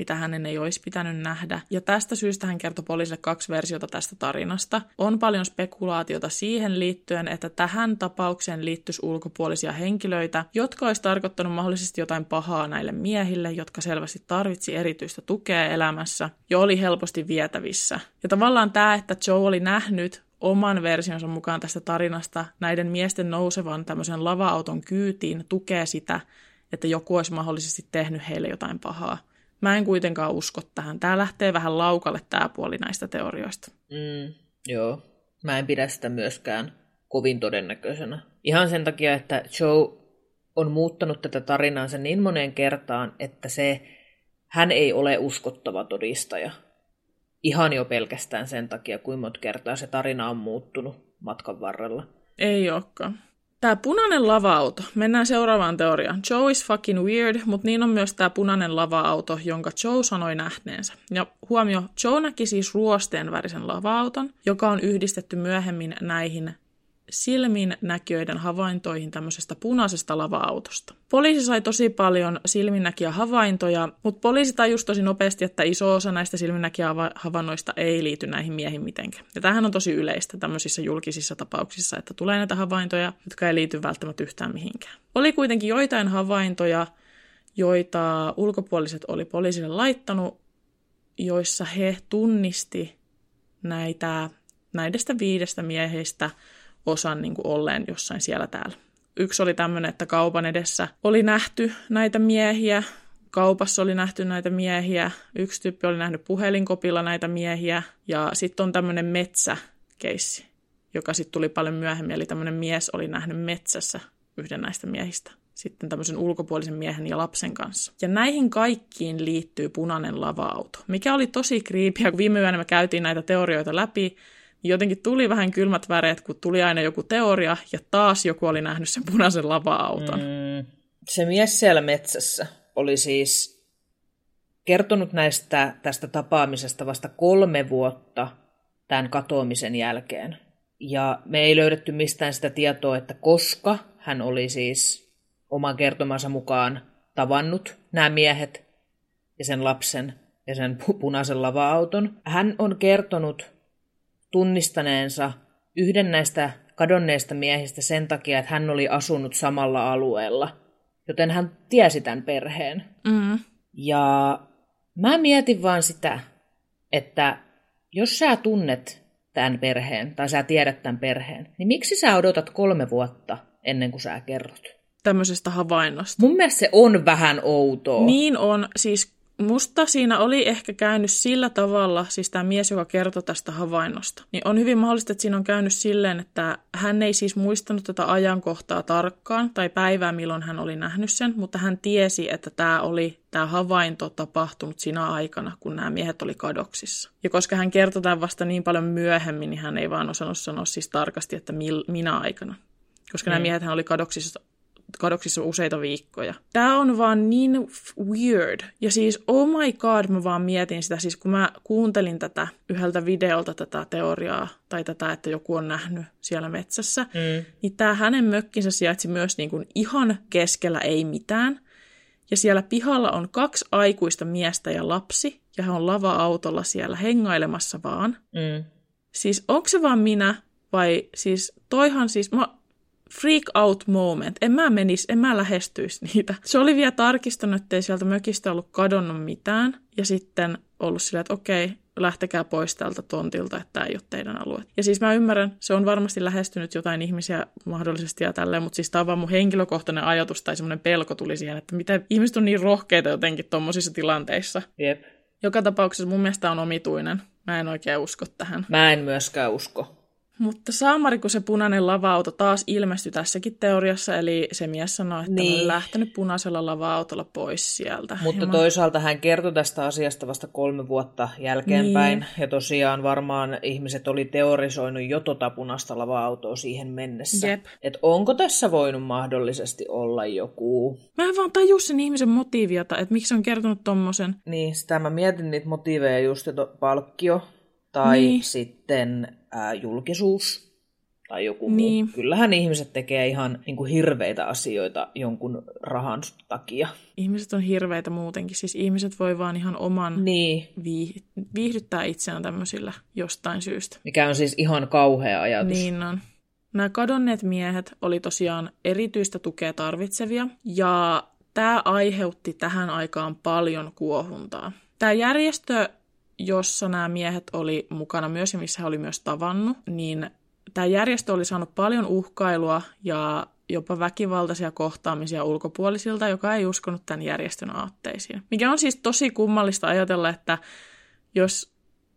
mitä hänen ei olisi pitänyt nähdä. Ja tästä syystä hän kertoi poliisille kaksi versiota tästä tarinasta. On paljon spekulaatiota siihen liittyen, että tähän tapaukseen liittyisi ulkopuolisia henkilöitä, jotka olisi tarkoittanut mahdollisesti jotain pahaa näille miehille, jotka selvästi tarvitsi erityistä tukea elämässä ja oli helposti vietävissä. Ja tavallaan tämä, että Joe oli nähnyt oman versionsa mukaan tästä tarinasta näiden miesten nousevan tämmöisen lava-auton kyytiin tukee sitä, että joku olisi mahdollisesti tehnyt heille jotain pahaa. Mä en kuitenkaan usko tähän. Tämä lähtee vähän laukalle tämä puoli näistä teorioista. Mm, joo. Mä en pidä sitä myöskään kovin todennäköisenä. Ihan sen takia, että Joe on muuttanut tätä tarinaansa niin moneen kertaan, että se, hän ei ole uskottava todistaja. Ihan jo pelkästään sen takia, kuinka monta kertaa se tarina on muuttunut matkan varrella. Ei olekaan. Tämä punainen lava-auto. Mennään seuraavaan teoriaan. Joe is fucking weird, mutta niin on myös tämä punainen lava-auto, jonka Joe sanoi nähneensä. Ja huomio, Joe näki siis ruosteen värisen lava-auton, joka on yhdistetty myöhemmin näihin silmin näkijöiden havaintoihin tämmöisestä punaisesta lava-autosta. Poliisi sai tosi paljon silminnäkiä havaintoja, mutta poliisi tajusi tosi nopeasti, että iso osa näistä silminnäkiä havainnoista ei liity näihin miehiin mitenkään. Ja tämähän on tosi yleistä tämmöisissä julkisissa tapauksissa, että tulee näitä havaintoja, jotka ei liity välttämättä yhtään mihinkään. Oli kuitenkin joitain havaintoja, joita ulkopuoliset oli poliisille laittanut, joissa he tunnisti näitä, näistä viidestä miehestä – osan niin kuin olleen jossain siellä täällä. Yksi oli tämmöinen, että kaupan edessä oli nähty näitä miehiä kaupassa oli nähty näitä miehiä, yksi tyyppi oli nähnyt puhelinkopilla näitä miehiä, ja sitten on tämmöinen metsäkeissi, joka sitten tuli paljon myöhemmin, eli tämmöinen mies oli nähnyt metsässä yhden näistä miehistä sitten tämmöisen ulkopuolisen miehen ja lapsen kanssa. Ja näihin kaikkiin liittyy punainen lava-auto, mikä oli tosi kriipiä. Kun viime yönä me käytiin näitä teorioita läpi, jotenkin tuli vähän kylmät väreet, kun tuli aina joku teoria ja taas joku oli nähnyt sen punaisen lava-auton. Mm, se mies siellä metsässä oli siis kertonut näistä tästä tapaamisesta vasta kolme vuotta tämän katoamisen jälkeen. Ja me ei löydetty mistään sitä tietoa, että koska hän oli siis oman kertomansa mukaan tavannut nämä miehet ja sen lapsen ja sen punaisen lava-auton. Hän on kertonut tunnistaneensa yhden näistä kadonneista miehistä sen takia, että hän oli asunut samalla alueella, joten hän tiesi tämän perheen. Mm. Ja mä mietin vaan sitä, että jos sä tunnet tämän perheen, tai sä tiedät tämän perheen, niin miksi sä odotat kolme vuotta ennen kuin sä kerrot? tämmöisestä havainnosta. Mun mielestä se on vähän outoa. Niin on, siis musta siinä oli ehkä käynyt sillä tavalla, siis tämä mies, joka kertoi tästä havainnosta, niin on hyvin mahdollista, että siinä on käynyt silleen, että hän ei siis muistanut tätä ajankohtaa tarkkaan tai päivää, milloin hän oli nähnyt sen, mutta hän tiesi, että tämä oli tämä havainto tapahtunut siinä aikana, kun nämä miehet oli kadoksissa. Ja koska hän kertoi tämän vasta niin paljon myöhemmin, niin hän ei vaan osannut sanoa siis tarkasti, että mil, minä aikana. Koska mm. nämä miehet oli kadoksissa kadoksissa useita viikkoja. Tämä on vaan niin weird. Ja siis, oh my god, mä vaan mietin sitä, siis kun mä kuuntelin tätä yhdeltä videolta tätä teoriaa, tai tätä, että joku on nähnyt siellä metsässä, mm. niin tämä hänen mökkinsä sijaitsi myös niin kuin ihan keskellä ei mitään. Ja siellä pihalla on kaksi aikuista miestä ja lapsi, ja he on lava-autolla siellä hengailemassa vaan. Mm. Siis onko se vaan minä, vai siis toihan siis, mä freak out moment. En mä menisi, en mä lähestyisi niitä. Se oli vielä tarkistanut, ettei sieltä mökistä ollut kadonnut mitään. Ja sitten ollut silleen, että okei, lähtekää pois tältä tontilta, että tämä ei ole teidän alue. Ja siis mä ymmärrän, se on varmasti lähestynyt jotain ihmisiä mahdollisesti ja tälleen, mutta siis tämä on vaan mun henkilökohtainen ajatus tai semmoinen pelko tuli siihen, että miten ihmiset on niin rohkeita jotenkin tuommoisissa tilanteissa. Jep. Joka tapauksessa mun mielestä on omituinen. Mä en oikein usko tähän. Mä en myöskään usko. Mutta saamari, kun se punainen lava-auto taas ilmestyi tässäkin teoriassa, eli se mies sanoi, että niin. on lähtenyt punaisella lava-autolla pois sieltä. Mutta mä... toisaalta hän kertoi tästä asiasta vasta kolme vuotta jälkeenpäin, niin. ja tosiaan varmaan ihmiset oli teorisoinut jo tota punaista lava-autoa siihen mennessä. Jep. Et onko tässä voinut mahdollisesti olla joku... Mä en vaan tajus sen ihmisen motiiviota, että miksi on kertonut tommosen. Niin, sitä mä mietin niitä motiiveja just, että palkkio, tai niin. sitten ää, julkisuus tai joku niin. muu. Kyllähän ihmiset tekee ihan niin kuin hirveitä asioita jonkun rahan takia. Ihmiset on hirveitä muutenkin. Siis ihmiset voi vaan ihan oman niin. vii- viihdyttää itseään tämmöisillä jostain syystä. Mikä on siis ihan kauhea ajatus. Niin on. Nämä kadonneet miehet oli tosiaan erityistä tukea tarvitsevia, ja tämä aiheutti tähän aikaan paljon kuohuntaa. Tämä järjestö jossa nämä miehet oli mukana myös ja missä he oli myös tavannut, niin tämä järjestö oli saanut paljon uhkailua ja jopa väkivaltaisia kohtaamisia ulkopuolisilta, joka ei uskonut tämän järjestön aatteisiin. Mikä on siis tosi kummallista ajatella, että jos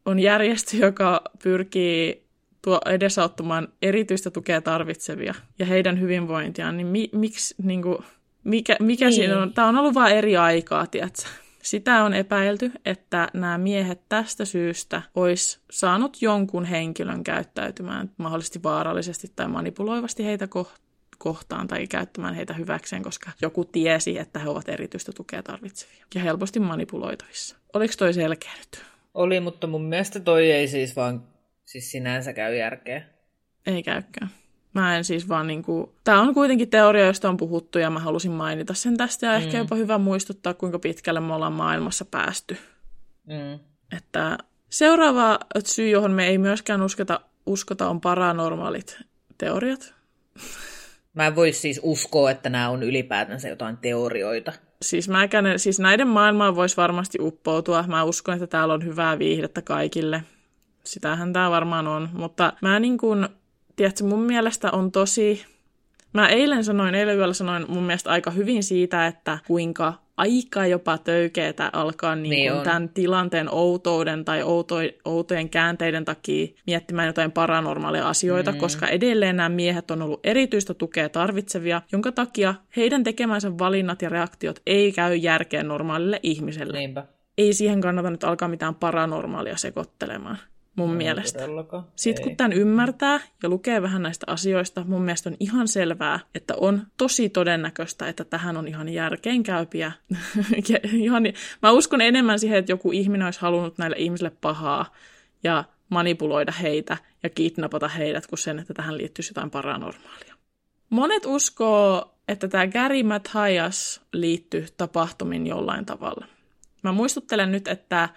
on järjestö, joka pyrkii tuo edesauttamaan erityistä tukea tarvitsevia ja heidän hyvinvointiaan, niin mi, miksi, niin kuin, mikä, mikä niin. siinä on? Tämä on ollut vain eri aikaa, tiedätkö? Sitä on epäilty, että nämä miehet tästä syystä olisi saanut jonkun henkilön käyttäytymään mahdollisesti vaarallisesti tai manipuloivasti heitä kohtaan tai käyttämään heitä hyväkseen, koska joku tiesi, että he ovat erityistä tukea tarvitsevia ja helposti manipuloitavissa. Oliko toi selkeä nyt? Oli, mutta mun mielestä toi ei siis vaan siis sinänsä käy järkeä. Ei käykään. Mä en siis vaan niinku... Tämä on kuitenkin teoria, josta on puhuttu ja mä halusin mainita sen tästä ja mm. ehkä jopa hyvä muistuttaa, kuinka pitkälle me ollaan maailmassa päästy. Mm. Että seuraava syy, johon me ei myöskään uskota, uskota on paranormaalit teoriat. Mä en voi siis uskoa, että nämä on ylipäätänsä jotain teorioita. Siis, mäkään, siis näiden maailmaan voisi varmasti uppoutua. Mä uskon, että täällä on hyvää viihdettä kaikille. Sitähän tämä varmaan on. Mutta mä niin kuin tiedätkö, mun mielestä on tosi... Mä eilen sanoin, eilen yöllä sanoin mun mielestä aika hyvin siitä, että kuinka aika jopa töykeetä alkaa niin Niin tämän tilanteen outouden tai outo, outojen käänteiden takia miettimään jotain paranormaalia asioita, mm. koska edelleen nämä miehet on ollut erityistä tukea tarvitsevia, jonka takia heidän tekemänsä valinnat ja reaktiot ei käy järkeen normaalille ihmiselle. Niinpä. Ei siihen kannata nyt alkaa mitään paranormaalia sekoittelemaan, mun no, mielestä. Todellakaan. Sitten Ei. kun tämän ymmärtää ja lukee vähän näistä asioista, mun mielestä on ihan selvää, että on tosi todennäköistä, että tähän on ihan järkeenkäypiä. Ihan, mä uskon enemmän siihen, että joku ihminen olisi halunnut näille ihmisille pahaa ja manipuloida heitä ja kidnapata heidät, kuin sen, että tähän liittyisi jotain paranormaalia. Monet uskoo, että tämä Gary Matthias liittyy tapahtumiin jollain tavalla. Mä muistuttelen nyt, että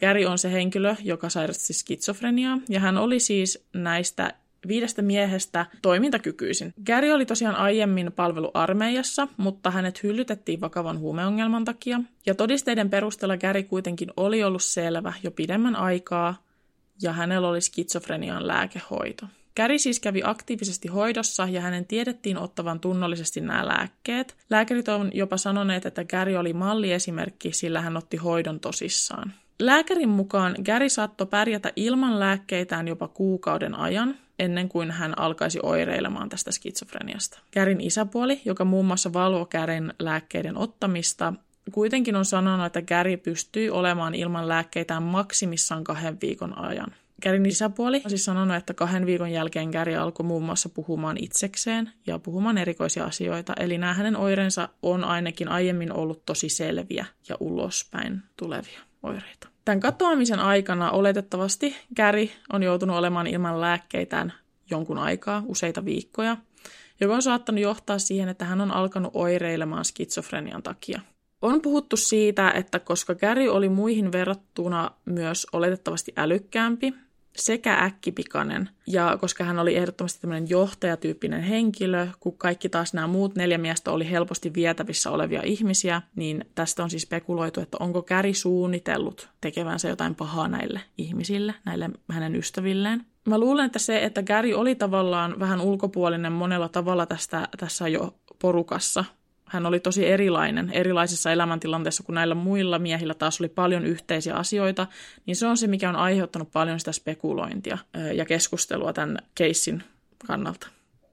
Gary on se henkilö, joka sairasti skitsofreniaa, ja hän oli siis näistä viidestä miehestä toimintakykyisin. Gary oli tosiaan aiemmin palvelu armeijassa, mutta hänet hyllytettiin vakavan huumeongelman takia, ja todisteiden perusteella Gary kuitenkin oli ollut selvä jo pidemmän aikaa, ja hänellä oli skitsofrenian lääkehoito. Gary siis kävi aktiivisesti hoidossa ja hänen tiedettiin ottavan tunnollisesti nämä lääkkeet. Lääkärit on jopa sanoneet, että Gary oli malliesimerkki, sillä hän otti hoidon tosissaan. Lääkärin mukaan Gary saattoi pärjätä ilman lääkkeitään jopa kuukauden ajan, ennen kuin hän alkaisi oireilemaan tästä skitsofreniasta. Kärin isäpuoli, joka muun muassa valvoi Kärin lääkkeiden ottamista, kuitenkin on sanonut, että Gary pystyi olemaan ilman lääkkeitään maksimissaan kahden viikon ajan. Kärin isäpuoli on siis sanonut, että kahden viikon jälkeen Gary alkoi muun muassa puhumaan itsekseen ja puhumaan erikoisia asioita, eli nämä hänen oireensa on ainakin aiemmin ollut tosi selviä ja ulospäin tulevia oireita. Tämän katoamisen aikana oletettavasti Gary on joutunut olemaan ilman lääkkeitään jonkun aikaa, useita viikkoja, joka on saattanut johtaa siihen, että hän on alkanut oireilemaan skitsofrenian takia. On puhuttu siitä, että koska Gary oli muihin verrattuna myös oletettavasti älykkäämpi sekä äkkipikainen, ja koska hän oli ehdottomasti tämmöinen johtajatyyppinen henkilö, kun kaikki taas nämä muut neljä miestä oli helposti vietävissä olevia ihmisiä, niin tästä on siis spekuloitu, että onko Gary suunnitellut tekevänsä jotain pahaa näille ihmisille, näille hänen ystävilleen. Mä luulen, että se, että Gary oli tavallaan vähän ulkopuolinen monella tavalla tästä, tässä jo porukassa, hän oli tosi erilainen erilaisissa elämäntilanteissa, kun näillä muilla miehillä taas oli paljon yhteisiä asioita, niin se on se, mikä on aiheuttanut paljon sitä spekulointia ja keskustelua tämän keissin kannalta.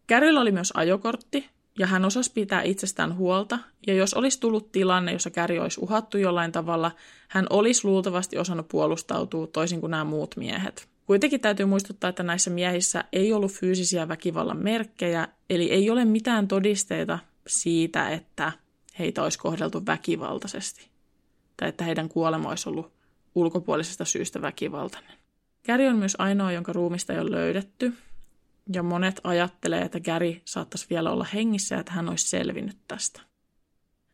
Kärillä oli myös ajokortti, ja hän osasi pitää itsestään huolta, ja jos olisi tullut tilanne, jossa Käri olisi uhattu jollain tavalla, hän olisi luultavasti osannut puolustautua toisin kuin nämä muut miehet. Kuitenkin täytyy muistuttaa, että näissä miehissä ei ollut fyysisiä väkivallan merkkejä, eli ei ole mitään todisteita siitä, että heitä olisi kohdeltu väkivaltaisesti tai että heidän kuolema olisi ollut ulkopuolisesta syystä väkivaltainen. Gary on myös ainoa, jonka ruumista ei ole löydetty, ja monet ajattelee, että Gary saattaisi vielä olla hengissä ja että hän olisi selvinnyt tästä.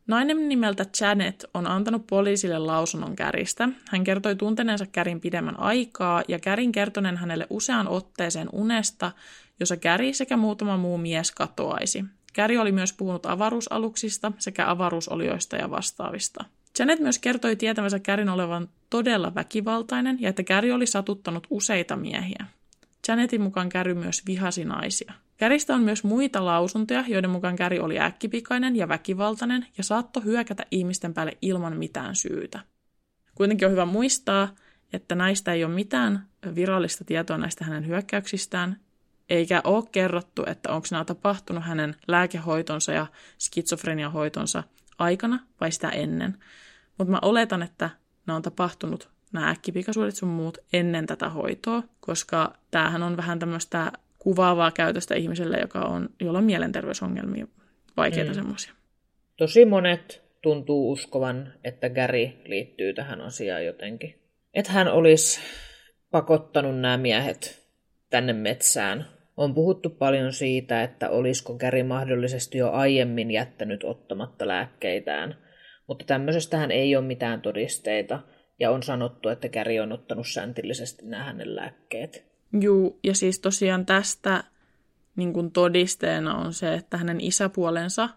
Nainen nimeltä Janet on antanut poliisille lausunnon Käristä. Hän kertoi tunteneensa Kärin pidemmän aikaa ja Kärin kertoneen hänelle useaan otteeseen unesta, jossa Käri sekä muutama muu mies katoaisi. Käri oli myös puhunut avaruusaluksista sekä avaruusolioista ja vastaavista. Janet myös kertoi tietävänsä Kärin olevan todella väkivaltainen ja että Käri oli satuttanut useita miehiä. Janetin mukaan Käry myös vihasi naisia. Käristä on myös muita lausuntoja, joiden mukaan Käri oli äkkipikainen ja väkivaltainen ja saattoi hyökätä ihmisten päälle ilman mitään syytä. Kuitenkin on hyvä muistaa, että näistä ei ole mitään virallista tietoa näistä hänen hyökkäyksistään, eikä ole kerrottu, että onko nämä tapahtunut hänen lääkehoitonsa ja skitsofreniahoitonsa aikana vai sitä ennen. Mutta mä oletan, että nämä on tapahtunut nämä äkkipikaisuudet sun muut ennen tätä hoitoa, koska tämähän on vähän tämmöistä kuvaavaa käytöstä ihmiselle, joka on, jolla on mielenterveysongelmia, vaikeita mm. semmoisia. Tosi monet tuntuu uskovan, että Gary liittyy tähän asiaan jotenkin. Että hän olisi pakottanut nämä miehet tänne metsään. On puhuttu paljon siitä, että olisiko Gary mahdollisesti jo aiemmin jättänyt ottamatta lääkkeitään, mutta tämmöisestähän ei ole mitään todisteita, ja on sanottu, että Gary on ottanut säntillisesti nämä hänen lääkkeet. Juu, ja siis tosiaan tästä niin kuin todisteena on se, että hänen isäpuolensa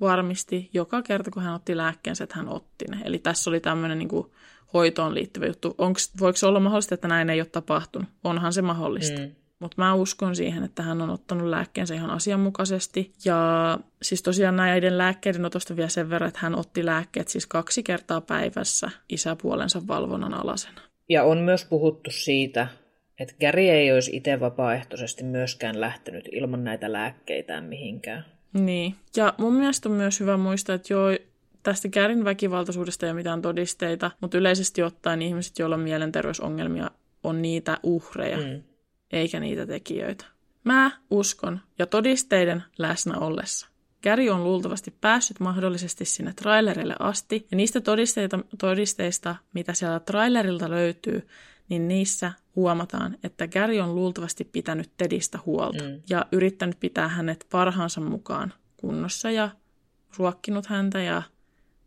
varmisti joka kerta, kun hän otti lääkkeensä, että hän otti ne. Eli tässä oli tämmöinen niin kuin hoitoon liittyvä juttu. Onks, voiko se olla mahdollista, että näin ei ole tapahtunut? Onhan se mahdollista. Mm. mutta mä uskon siihen, että hän on ottanut lääkkeensä ihan asianmukaisesti. Ja siis tosiaan näiden lääkkeiden otosta vielä sen verran, että hän otti lääkkeet siis kaksi kertaa päivässä isäpuolensa valvonnan alasena. Ja on myös puhuttu siitä, että Gary ei olisi itse vapaaehtoisesti myöskään lähtenyt ilman näitä lääkkeitä mihinkään. Niin. Ja mun mielestä on myös hyvä muistaa, että joo, tästä Kärin väkivaltaisuudesta ei ole mitään todisteita, mutta yleisesti ottaen ihmiset, joilla on mielenterveysongelmia, on niitä uhreja, mm. eikä niitä tekijöitä. Mä uskon, ja todisteiden läsnä ollessa, Gary on luultavasti päässyt mahdollisesti sinne trailerille asti, ja niistä todisteista, mitä siellä trailerilta löytyy, niin niissä huomataan, että Gary on luultavasti pitänyt Tedistä huolta mm. ja yrittänyt pitää hänet parhaansa mukaan kunnossa ja ruokkinut häntä ja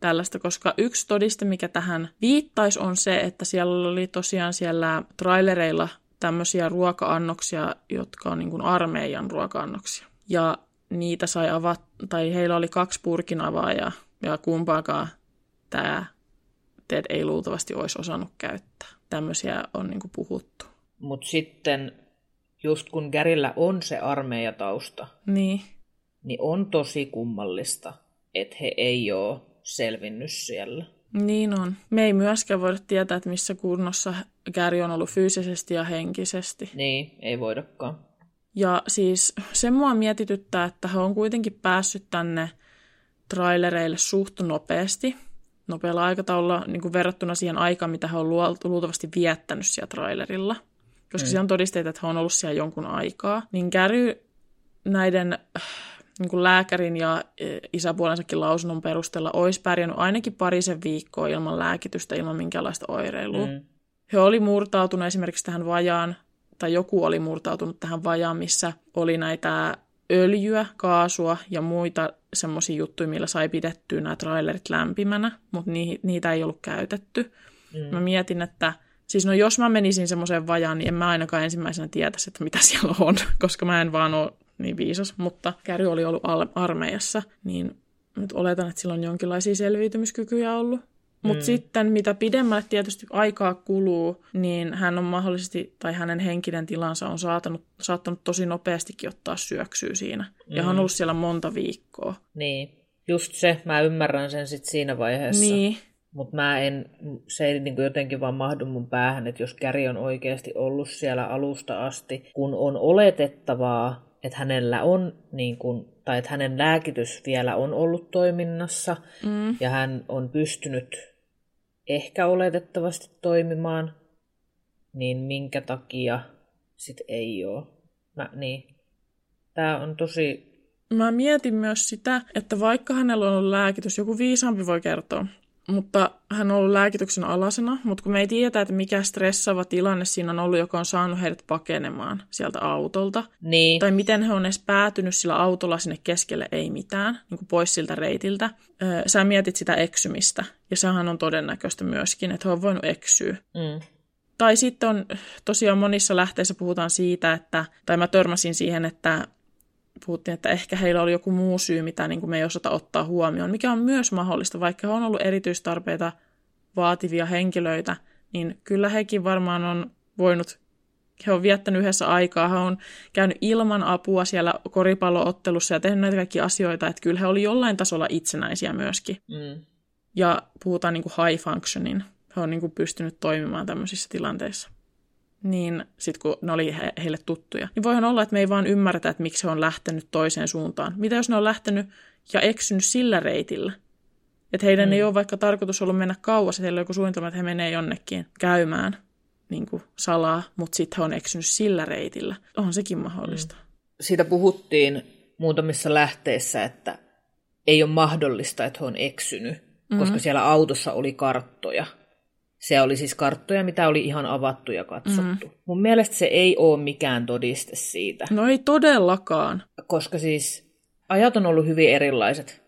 tällaista, koska yksi todiste, mikä tähän viittaisi, on se, että siellä oli tosiaan siellä trailereilla tämmöisiä ruoka-annoksia, jotka on niin kuin armeijan ruoka-annoksia. Ja niitä sai avata, tai heillä oli kaksi purkin avaajaa, ja kumpaakaan tämä Ted ei luultavasti olisi osannut käyttää. Tämmöisiä on niin kuin puhuttu. Mutta sitten just kun Gärillä on se armeijatausta, niin. niin on tosi kummallista, että he ei ole selvinnyt siellä. Niin on. Me ei myöskään voida tietää, että missä kunnossa Gary on ollut fyysisesti ja henkisesti. Niin, ei voidakaan. Ja siis se mua mietityttää, että he on kuitenkin päässyt tänne trailereille suht nopeasti, nopealla aikataululla niin kuin verrattuna siihen aikaan, mitä he on luultavasti viettänyt siellä trailerilla. Koska mm. siellä on todisteita, että he on ollut siellä jonkun aikaa. Niin Gary näiden niin kuin lääkärin ja e, isäpuolensakin lausunnon perusteella olisi pärjännyt ainakin parisen viikkoa ilman lääkitystä, ilman minkäänlaista oireilua. Mm. He oli murtautunut esimerkiksi tähän vajaan, tai joku oli murtautunut tähän vajaan, missä oli näitä öljyä, kaasua ja muita semmoisia juttuja, millä sai pidettyä nämä trailerit lämpimänä, mutta niitä ei ollut käytetty. Mm. Mä mietin, että siis no jos mä menisin semmoiseen vajaan, niin en mä ainakaan ensimmäisenä tietäisi, että mitä siellä on, koska mä en vaan ole niin viisas, mutta Käry oli ollut armeijassa, niin nyt oletan, että sillä on jonkinlaisia selviytymiskykyjä ollut. Mutta mm. sitten mitä pidemmälle tietysti aikaa kuluu, niin hän on mahdollisesti, tai hänen henkinen tilansa on saattanut, saattanut tosi nopeastikin ottaa syöksyä siinä. Mm. Ja hän on mm. ollut siellä monta viikkoa. Niin, just se, mä ymmärrän sen sitten siinä vaiheessa. Niin. Mutta mä en, se ei niin jotenkin vaan mahdu mun päähän, että jos Käri on oikeasti ollut siellä alusta asti, kun on oletettavaa, että hänellä on, niin kuin, tai että hänen lääkitys vielä on ollut toiminnassa, mm. ja hän on pystynyt ehkä oletettavasti toimimaan, niin minkä takia sit ei ole. Mä, niin. Tämä on tosi... Mä mietin myös sitä, että vaikka hänellä on ollut lääkitys, joku viisaampi voi kertoa, mutta hän on ollut lääkityksen alasena, mutta kun me ei tiedä, että mikä stressaava tilanne siinä on ollut, joka on saanut heidät pakenemaan sieltä autolta. Niin. Tai miten he on edes päätynyt sillä autolla sinne keskelle, ei mitään, niin kuin pois siltä reitiltä. sä mietit sitä eksymistä, ja sehän on todennäköistä myöskin, että he on voinut eksyä. Mm. Tai sitten on tosiaan monissa lähteissä puhutaan siitä, että, tai mä törmäsin siihen, että puhuttiin, että ehkä heillä oli joku muu syy, mitä niin kuin me ei osata ottaa huomioon, mikä on myös mahdollista, vaikka he on ollut erityistarpeita vaativia henkilöitä, niin kyllä hekin varmaan on voinut, he on viettänyt yhdessä aikaa, he on käynyt ilman apua siellä koripalloottelussa ja tehnyt näitä kaikkia asioita, että kyllä he oli jollain tasolla itsenäisiä myöskin. Mm. Ja puhutaan niin kuin high functioning, he on niin kuin pystynyt toimimaan tämmöisissä tilanteissa niin sitten kun ne oli he, heille tuttuja, niin voihan olla, että me ei vaan ymmärretä, että miksi he on lähtenyt toiseen suuntaan. Mitä jos ne on lähtenyt ja eksynyt sillä reitillä? Että heidän mm. ei ole vaikka tarkoitus ollut mennä kauas, että heillä on joku suunnitelma, että he menee jonnekin käymään niin kuin salaa, mutta sitten he on eksynyt sillä reitillä. On sekin mahdollista. Mm. Siitä puhuttiin muutamissa lähteissä, että ei ole mahdollista, että he on eksynyt, mm-hmm. koska siellä autossa oli karttoja – se oli siis karttoja, mitä oli ihan avattu ja katsottu. Mm. Mun mielestä se ei ole mikään todiste siitä. No ei todellakaan. Koska siis ajat on ollut hyvin erilaiset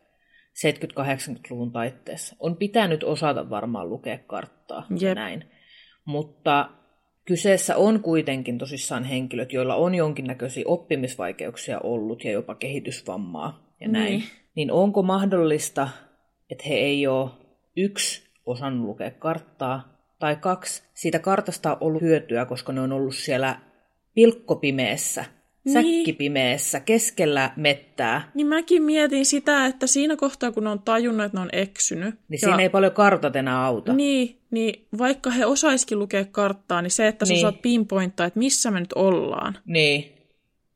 70-80-luvun taitteessa. On pitänyt osata varmaan lukea karttaa Jep. näin. Mutta kyseessä on kuitenkin tosissaan henkilöt, joilla on jonkinnäköisiä oppimisvaikeuksia ollut ja jopa kehitysvammaa ja näin. Niin, niin onko mahdollista, että he ei ole yksi osannut lukea karttaa, tai kaksi, siitä kartasta on ollut hyötyä, koska ne on ollut siellä pilkkopimeessä, Niin. säkkipimeessä, keskellä mettää, Niin mäkin mietin sitä, että siinä kohtaa, kun ne on tajunnut, että ne on eksynyt. niin siinä ei paljon kartat enää auta. Niin, niin vaikka he osaisikin lukea karttaa, niin se, että sä Niin. saat pinpointtaa, että missä me nyt ollaan. Niin.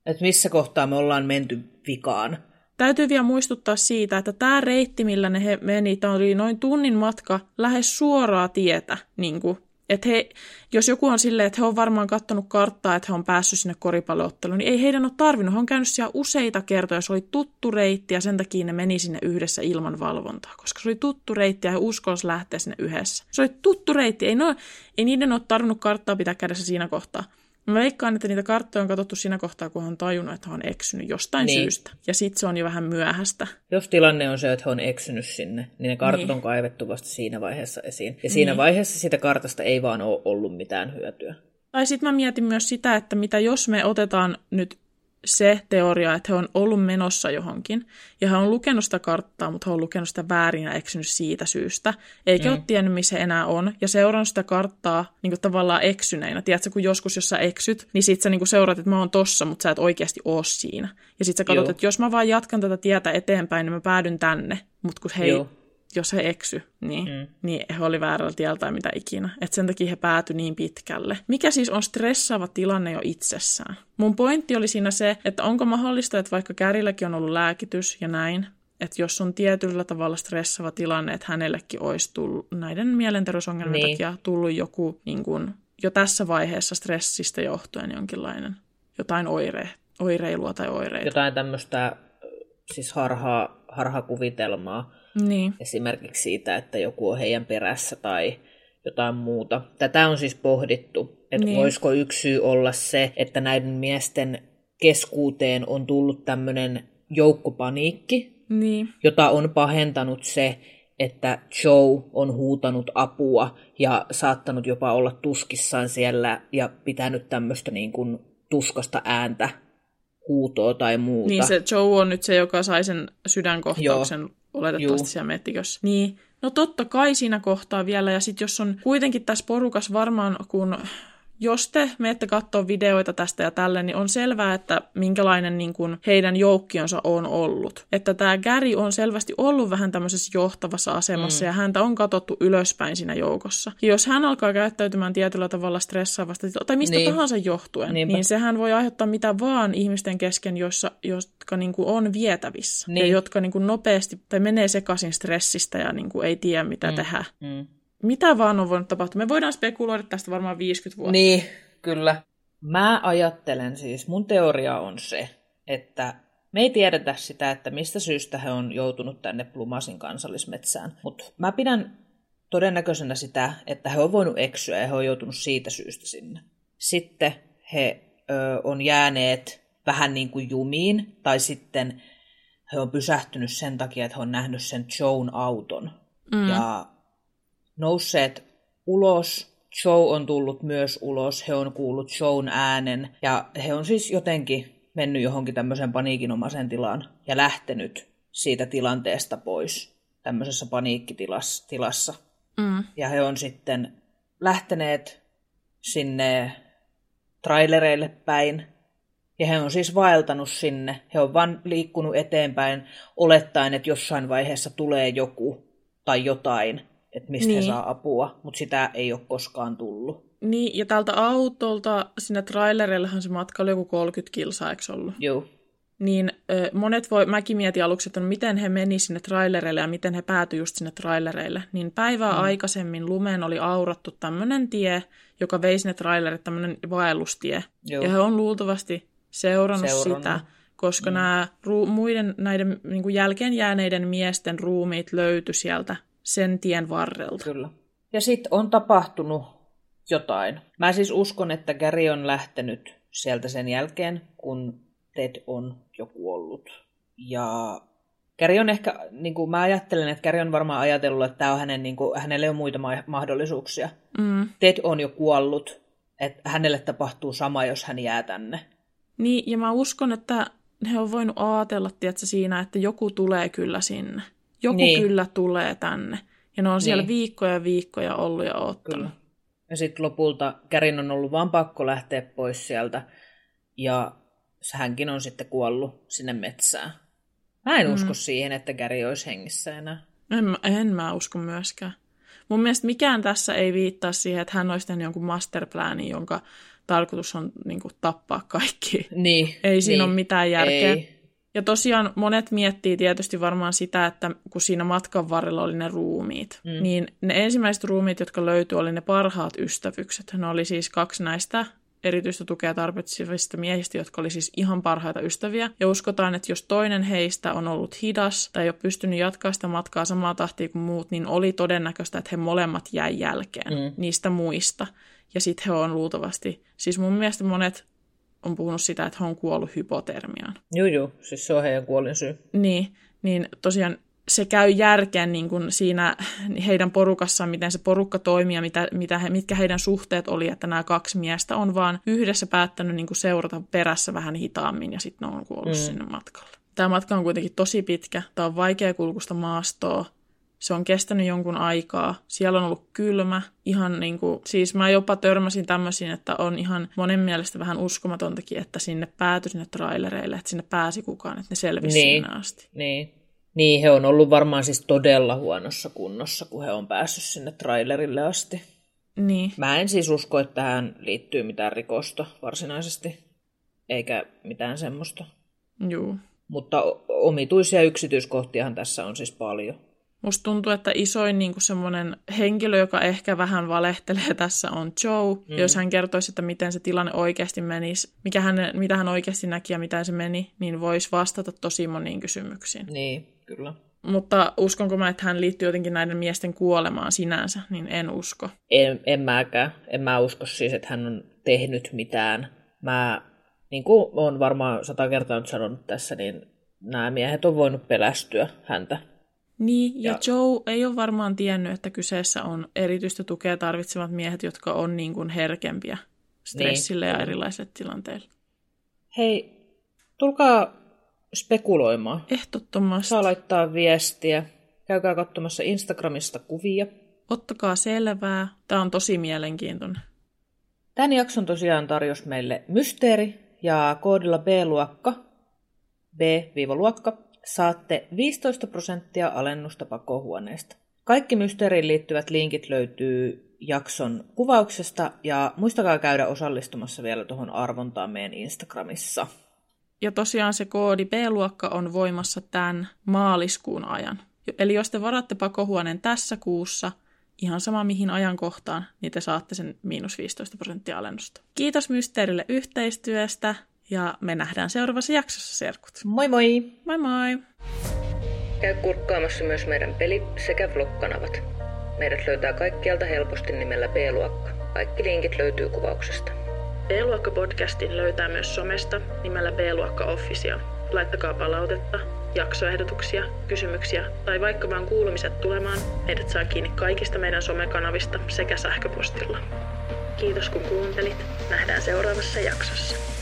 Että missä kohtaa me ollaan menty vikaan. Täytyy vielä muistuttaa siitä, että tämä reitti, millä ne he meni, tämä oli noin tunnin matka lähes suoraa tietä. Niin kuin, että he, jos joku on silleen, että he on varmaan katsonut karttaa, että he on päässyt sinne koripallootteluun, niin ei heidän ole tarvinnut. He on käynyt siellä useita kertoja. Se oli tuttu reitti ja sen takia ne meni sinne yhdessä ilman valvontaa, koska se oli tuttu reitti ja he uskalsivat lähteä sinne yhdessä. Se oli tuttu reitti. Ei, no, ei niiden ole tarvinnut karttaa pitää kädessä siinä kohtaa. Mä veikkaan, että niitä karttoja on katsottu siinä kohtaa, kun he on tajunnut, että he on eksynyt jostain Niin. niin. syystä. Ja sitten se on jo vähän myöhäistä. Jos tilanne on se, että he on eksynyt sinne, niin ne kartat Niin. on kaivettu vasta siinä vaiheessa esiin. Ja siinä vaiheessa siitä kartasta ei vaan ole ollut mitään hyötyä. Tai sitten mä mietin myös sitä, että mitä jos me otetaan nyt se teoria, että he on ollut menossa johonkin, ja he on lukenut sitä karttaa, mutta he on lukenut sitä väärin ja eksynyt siitä syystä, eikä mm. ole tiennyt, missä enää on, ja seurannut sitä karttaa niin kuin tavallaan eksyneinä. Tiedätkö, kun joskus, jos sä eksyt, niin sit sä niin kuin seuraat, että mä oon tossa, mutta sä et oikeasti oo siinä. Ja sit sä katsot, Joo. että jos mä vaan jatkan tätä tietä eteenpäin, niin mä päädyn tänne, mutta kun hei, Joo. Jos he eksy, niin, Mm. niin he oli väärällä tiellä tai mitä ikinä. Et sen takia he päätyi niin pitkälle. Mikä siis on stressaava tilanne jo itsessään? Mun pointti oli siinä se, että onko mahdollista, että vaikka Kärilläkin on ollut lääkitys ja näin, että jos on tietyllä tavalla stressaava tilanne, että hänellekin olisi tullut näiden mielenterveysongelmien Niin. niin. takia tullut joku niin kun, jo tässä vaiheessa stressistä johtuen jonkinlainen jotain oire, oireilua tai oireita. Jotain tämmöistä siis harhaa, harhakuvitelmaa Niin, esimerkiksi siitä, että joku on heidän perässä tai jotain muuta. Tätä on siis pohdittu, että niin. Voisiko yksi syy olla se, että näiden miesten keskuuteen on tullut tämmöinen joukkopaniikki, niin, jota on pahentanut se, että Joe on huutanut apua ja saattanut jopa olla tuskissaan siellä ja pitänyt tämmöistä niin kuin tuskasta ääntä, huutoa tai muuta. Niin se Joe on nyt se, joka sai sen sydänkohtauksen Joo. Oletettavasti Juu. siellä mettikössä. Niin, no totta kai siinä kohtaa vielä. Ja sitten jos on kuitenkin tässä porukas varmaan, kun jos te menette katsoa videoita tästä ja tälle, niin on selvää, että minkälainen niin kuin heidän joukkionsa on ollut. Että tämä Gary on selvästi ollut vähän tämmöisessä johtavassa asemassa mm. ja häntä on katsottu ylöspäin siinä joukossa. Ja jos hän alkaa käyttäytymään tietyllä tavalla stressaavasti tai mistä Niin. niin. tahansa johtuen, Niinpä. niin sehän voi aiheuttaa mitä vaan ihmisten kesken, joissa, jotka niin kuin on vietävissä. Niin. Ja jotka niin kuin nopeasti tai menee sekaisin stressistä ja niin kuin ei tiedä mitä mm. tehdä. Mm. Mitä vaan on voinut tapahtua. Me voidaan spekuloida tästä varmaan 50 vuotta. Niin, kyllä. Mä ajattelen siis, mun teoria on se, että me ei tiedetä sitä, että mistä syystä he on joutunut tänne Plumasin kansallismetsään. Mutta mä pidän todennäköisenä sitä, että he on voinut eksyä ja he on joutunut siitä syystä sinne. Sitten he ö, on jääneet vähän niin kuin jumiin, tai sitten he on pysähtynyt sen takia, että he on nähnyt sen Joan auton. Mm. Ja nousseet ulos. Joe on tullut myös ulos, he on kuullut Joan äänen ja he on siis jotenkin mennyt johonkin tämmöiseen paniikinomaiseen tilaan ja lähtenyt siitä tilanteesta pois tämmöisessä paniikkitilassa. Mm. Ja he on sitten lähteneet sinne trailereille päin. Ja he on siis vaeltanut sinne. He on vaan liikkunut eteenpäin olettaen, että jossain vaiheessa tulee joku tai jotain, että mistä niin. Niin. saa apua, mutta sitä ei ole koskaan tullut. Niin, ja tältä autolta sinne trailereillahan se matka oli joku 30 kilsaa, eikö ollut? Joo. Niin ö, monet voi, mäkin mietin aluksi, että no miten he meni sinne trailereille ja miten he päätyi just sinne trailereille. Niin päivää mm. aikaisemmin lumeen oli aurattu tämmöinen tie, joka vei sinne trailerit, tämmöinen vaellustie. Joo. Ja he on luultavasti seurannut, Seurannut. sitä, koska mm. nämä ruu, muiden näiden niin kuin jälkeen jääneiden miesten ruumiit löytyi sieltä sen tien varrelta. Kyllä. Ja sitten on tapahtunut jotain. Mä siis uskon, että Gary on lähtenyt sieltä sen jälkeen, kun Ted on jo kuollut. Ja Gary on ehkä, niin kuin mä ajattelen, että Gary on varmaan ajatellut, että tää on hänen, niin kuin, hänelle on muita ma- mahdollisuuksia. Mm. Ted on jo kuollut, että hänelle tapahtuu sama, jos hän jää tänne. Niin, ja mä uskon, että he on voinut ajatella, tiedätkö, siinä, että joku tulee kyllä sinne. Joku Niin. kyllä tulee tänne. Ja ne on siellä Niin. viikkoja ja viikkoja ollut ja ottanut. Kyllä. Ja sitten lopulta Kärin on ollut vaan pakko lähteä pois sieltä ja hänkin on sitten kuollut sinne metsään. Mä en mm. usko siihen, että Gary olisi hengissä enää. En, mä- en mä usko myöskään. Mun mielestä mikään tässä ei viittaa siihen, että hän olisi tehnyt jonkun masterplanin, jonka tarkoitus on niin kuin, tappaa kaikki. Niin. Ei siinä niin. ole mitään järkeä. Ei. Ja tosiaan monet miettii tietysti varmaan sitä, että kun siinä matkan varrella oli ne ruumiit, mm. niin ne ensimmäiset ruumiit, jotka löytyi, oli ne parhaat ystävykset. Ne oli siis kaksi näistä erityistä tukea tarvitsevista miehistä, jotka oli siis ihan parhaita ystäviä. Ja uskotaan, että jos toinen heistä on ollut hidas tai ei ole pystynyt jatkaa sitä matkaa samaa tahtia kuin muut, niin oli todennäköistä, että he molemmat jäi jälkeen mm. niistä muista. Ja sitten he on luultavasti, siis mun mielestä monet on puhunut sitä, että he on kuollut hypotermiaan. Joo, joo. Siis se on heidän kuolin syy. Niin, niin tosiaan se käy järkeen niin kuin siinä heidän porukassaan, miten se porukka toimii ja mitä, mitä he, mitkä heidän suhteet oli, että nämä kaksi miestä on vaan yhdessä päättänyt niin kuin seurata perässä vähän hitaammin ja sitten ne on kuollut mm. sinne matkalle. Tämä matka on kuitenkin tosi pitkä, tämä on vaikea kulkusta maastoa, se on kestänyt jonkun aikaa. Siellä on ollut kylmä. Ihan niin kuin, siis mä jopa törmäsin tämmöisiin, että on ihan monen mielestä vähän uskomatontakin, että sinne päätyi sinne trailereille, että sinne pääsi kukaan, että ne selvisi Niin. sinne asti. Niin. Niin, he on ollut varmaan siis todella huonossa kunnossa, kun he on päässyt sinne trailerille asti. Niin. Mä en siis usko, että tähän liittyy mitään rikosta varsinaisesti, eikä mitään semmoista. Juu. Mutta omituisia yksityiskohtiahan tässä on siis paljon. Musta tuntuu, että isoin niin semmoinen henkilö, joka ehkä vähän valehtelee tässä on Joe. Mm. Ja jos hän kertoisi, että miten se tilanne oikeasti menisi, mikä hän, mitä hän oikeasti näki ja miten se meni, niin voisi vastata tosi moniin kysymyksiin. Niin, kyllä. Mutta uskonko mä, että hän liittyy jotenkin näiden miesten kuolemaan sinänsä, niin en usko. En, en mäkään. En mä usko siis, että hän on tehnyt mitään. Mä, niin kuin olen varmaan sata kertaa nyt sanonut tässä, niin nämä miehet on voinut pelästyä häntä. Niin, ja, Ja- Joe ei ole varmaan tiennyt, että kyseessä on erityistä tukea tarvitsevat miehet, jotka on niin kuin herkempiä stressille Niin, ja erilaisille tilanteille. Hei, tulkaa spekuloimaan. Ehdottomasti. Saa laittaa viestiä. Käykää katsomassa Instagramista kuvia. Ottakaa selvää. Tämä on tosi mielenkiintoinen. Tämän jakson tosiaan tarjosi meille Mysteeri ja koodilla B-luokka, B-luokka, saatte 15 prosenttia alennusta pakohuoneesta. Kaikki Mysteeriin liittyvät linkit löytyy jakson kuvauksesta ja muistakaa käydä osallistumassa vielä tuohon arvontaan meidän Instagramissa. Ja tosiaan se koodi B-luokka on voimassa tämän maaliskuun ajan. Eli jos te varatte pakohuoneen tässä kuussa, ihan sama mihin ajankohtaan, niin te saatte sen miinus 15 prosenttia alennusta. Kiitos Mysteerille yhteistyöstä ja me nähdään seuraavassa jaksossa, serkut. Moi moi! Moi moi! Käy kurkkaamassa myös meidän peli- sekä vlog-kanavat. Meidät löytää kaikkialta helposti nimellä B-luokka. Kaikki linkit löytyy kuvauksesta. B-luokka-podcastin löytää myös somesta nimellä B-luokka Official. Laittakaa palautetta, jaksoehdotuksia, kysymyksiä tai vaikka vaan kuulumiset tulemaan. Meidät saa kiinni kaikista meidän somekanavista sekä sähköpostilla. Kiitos kun kuuntelit. Nähdään seuraavassa jaksossa.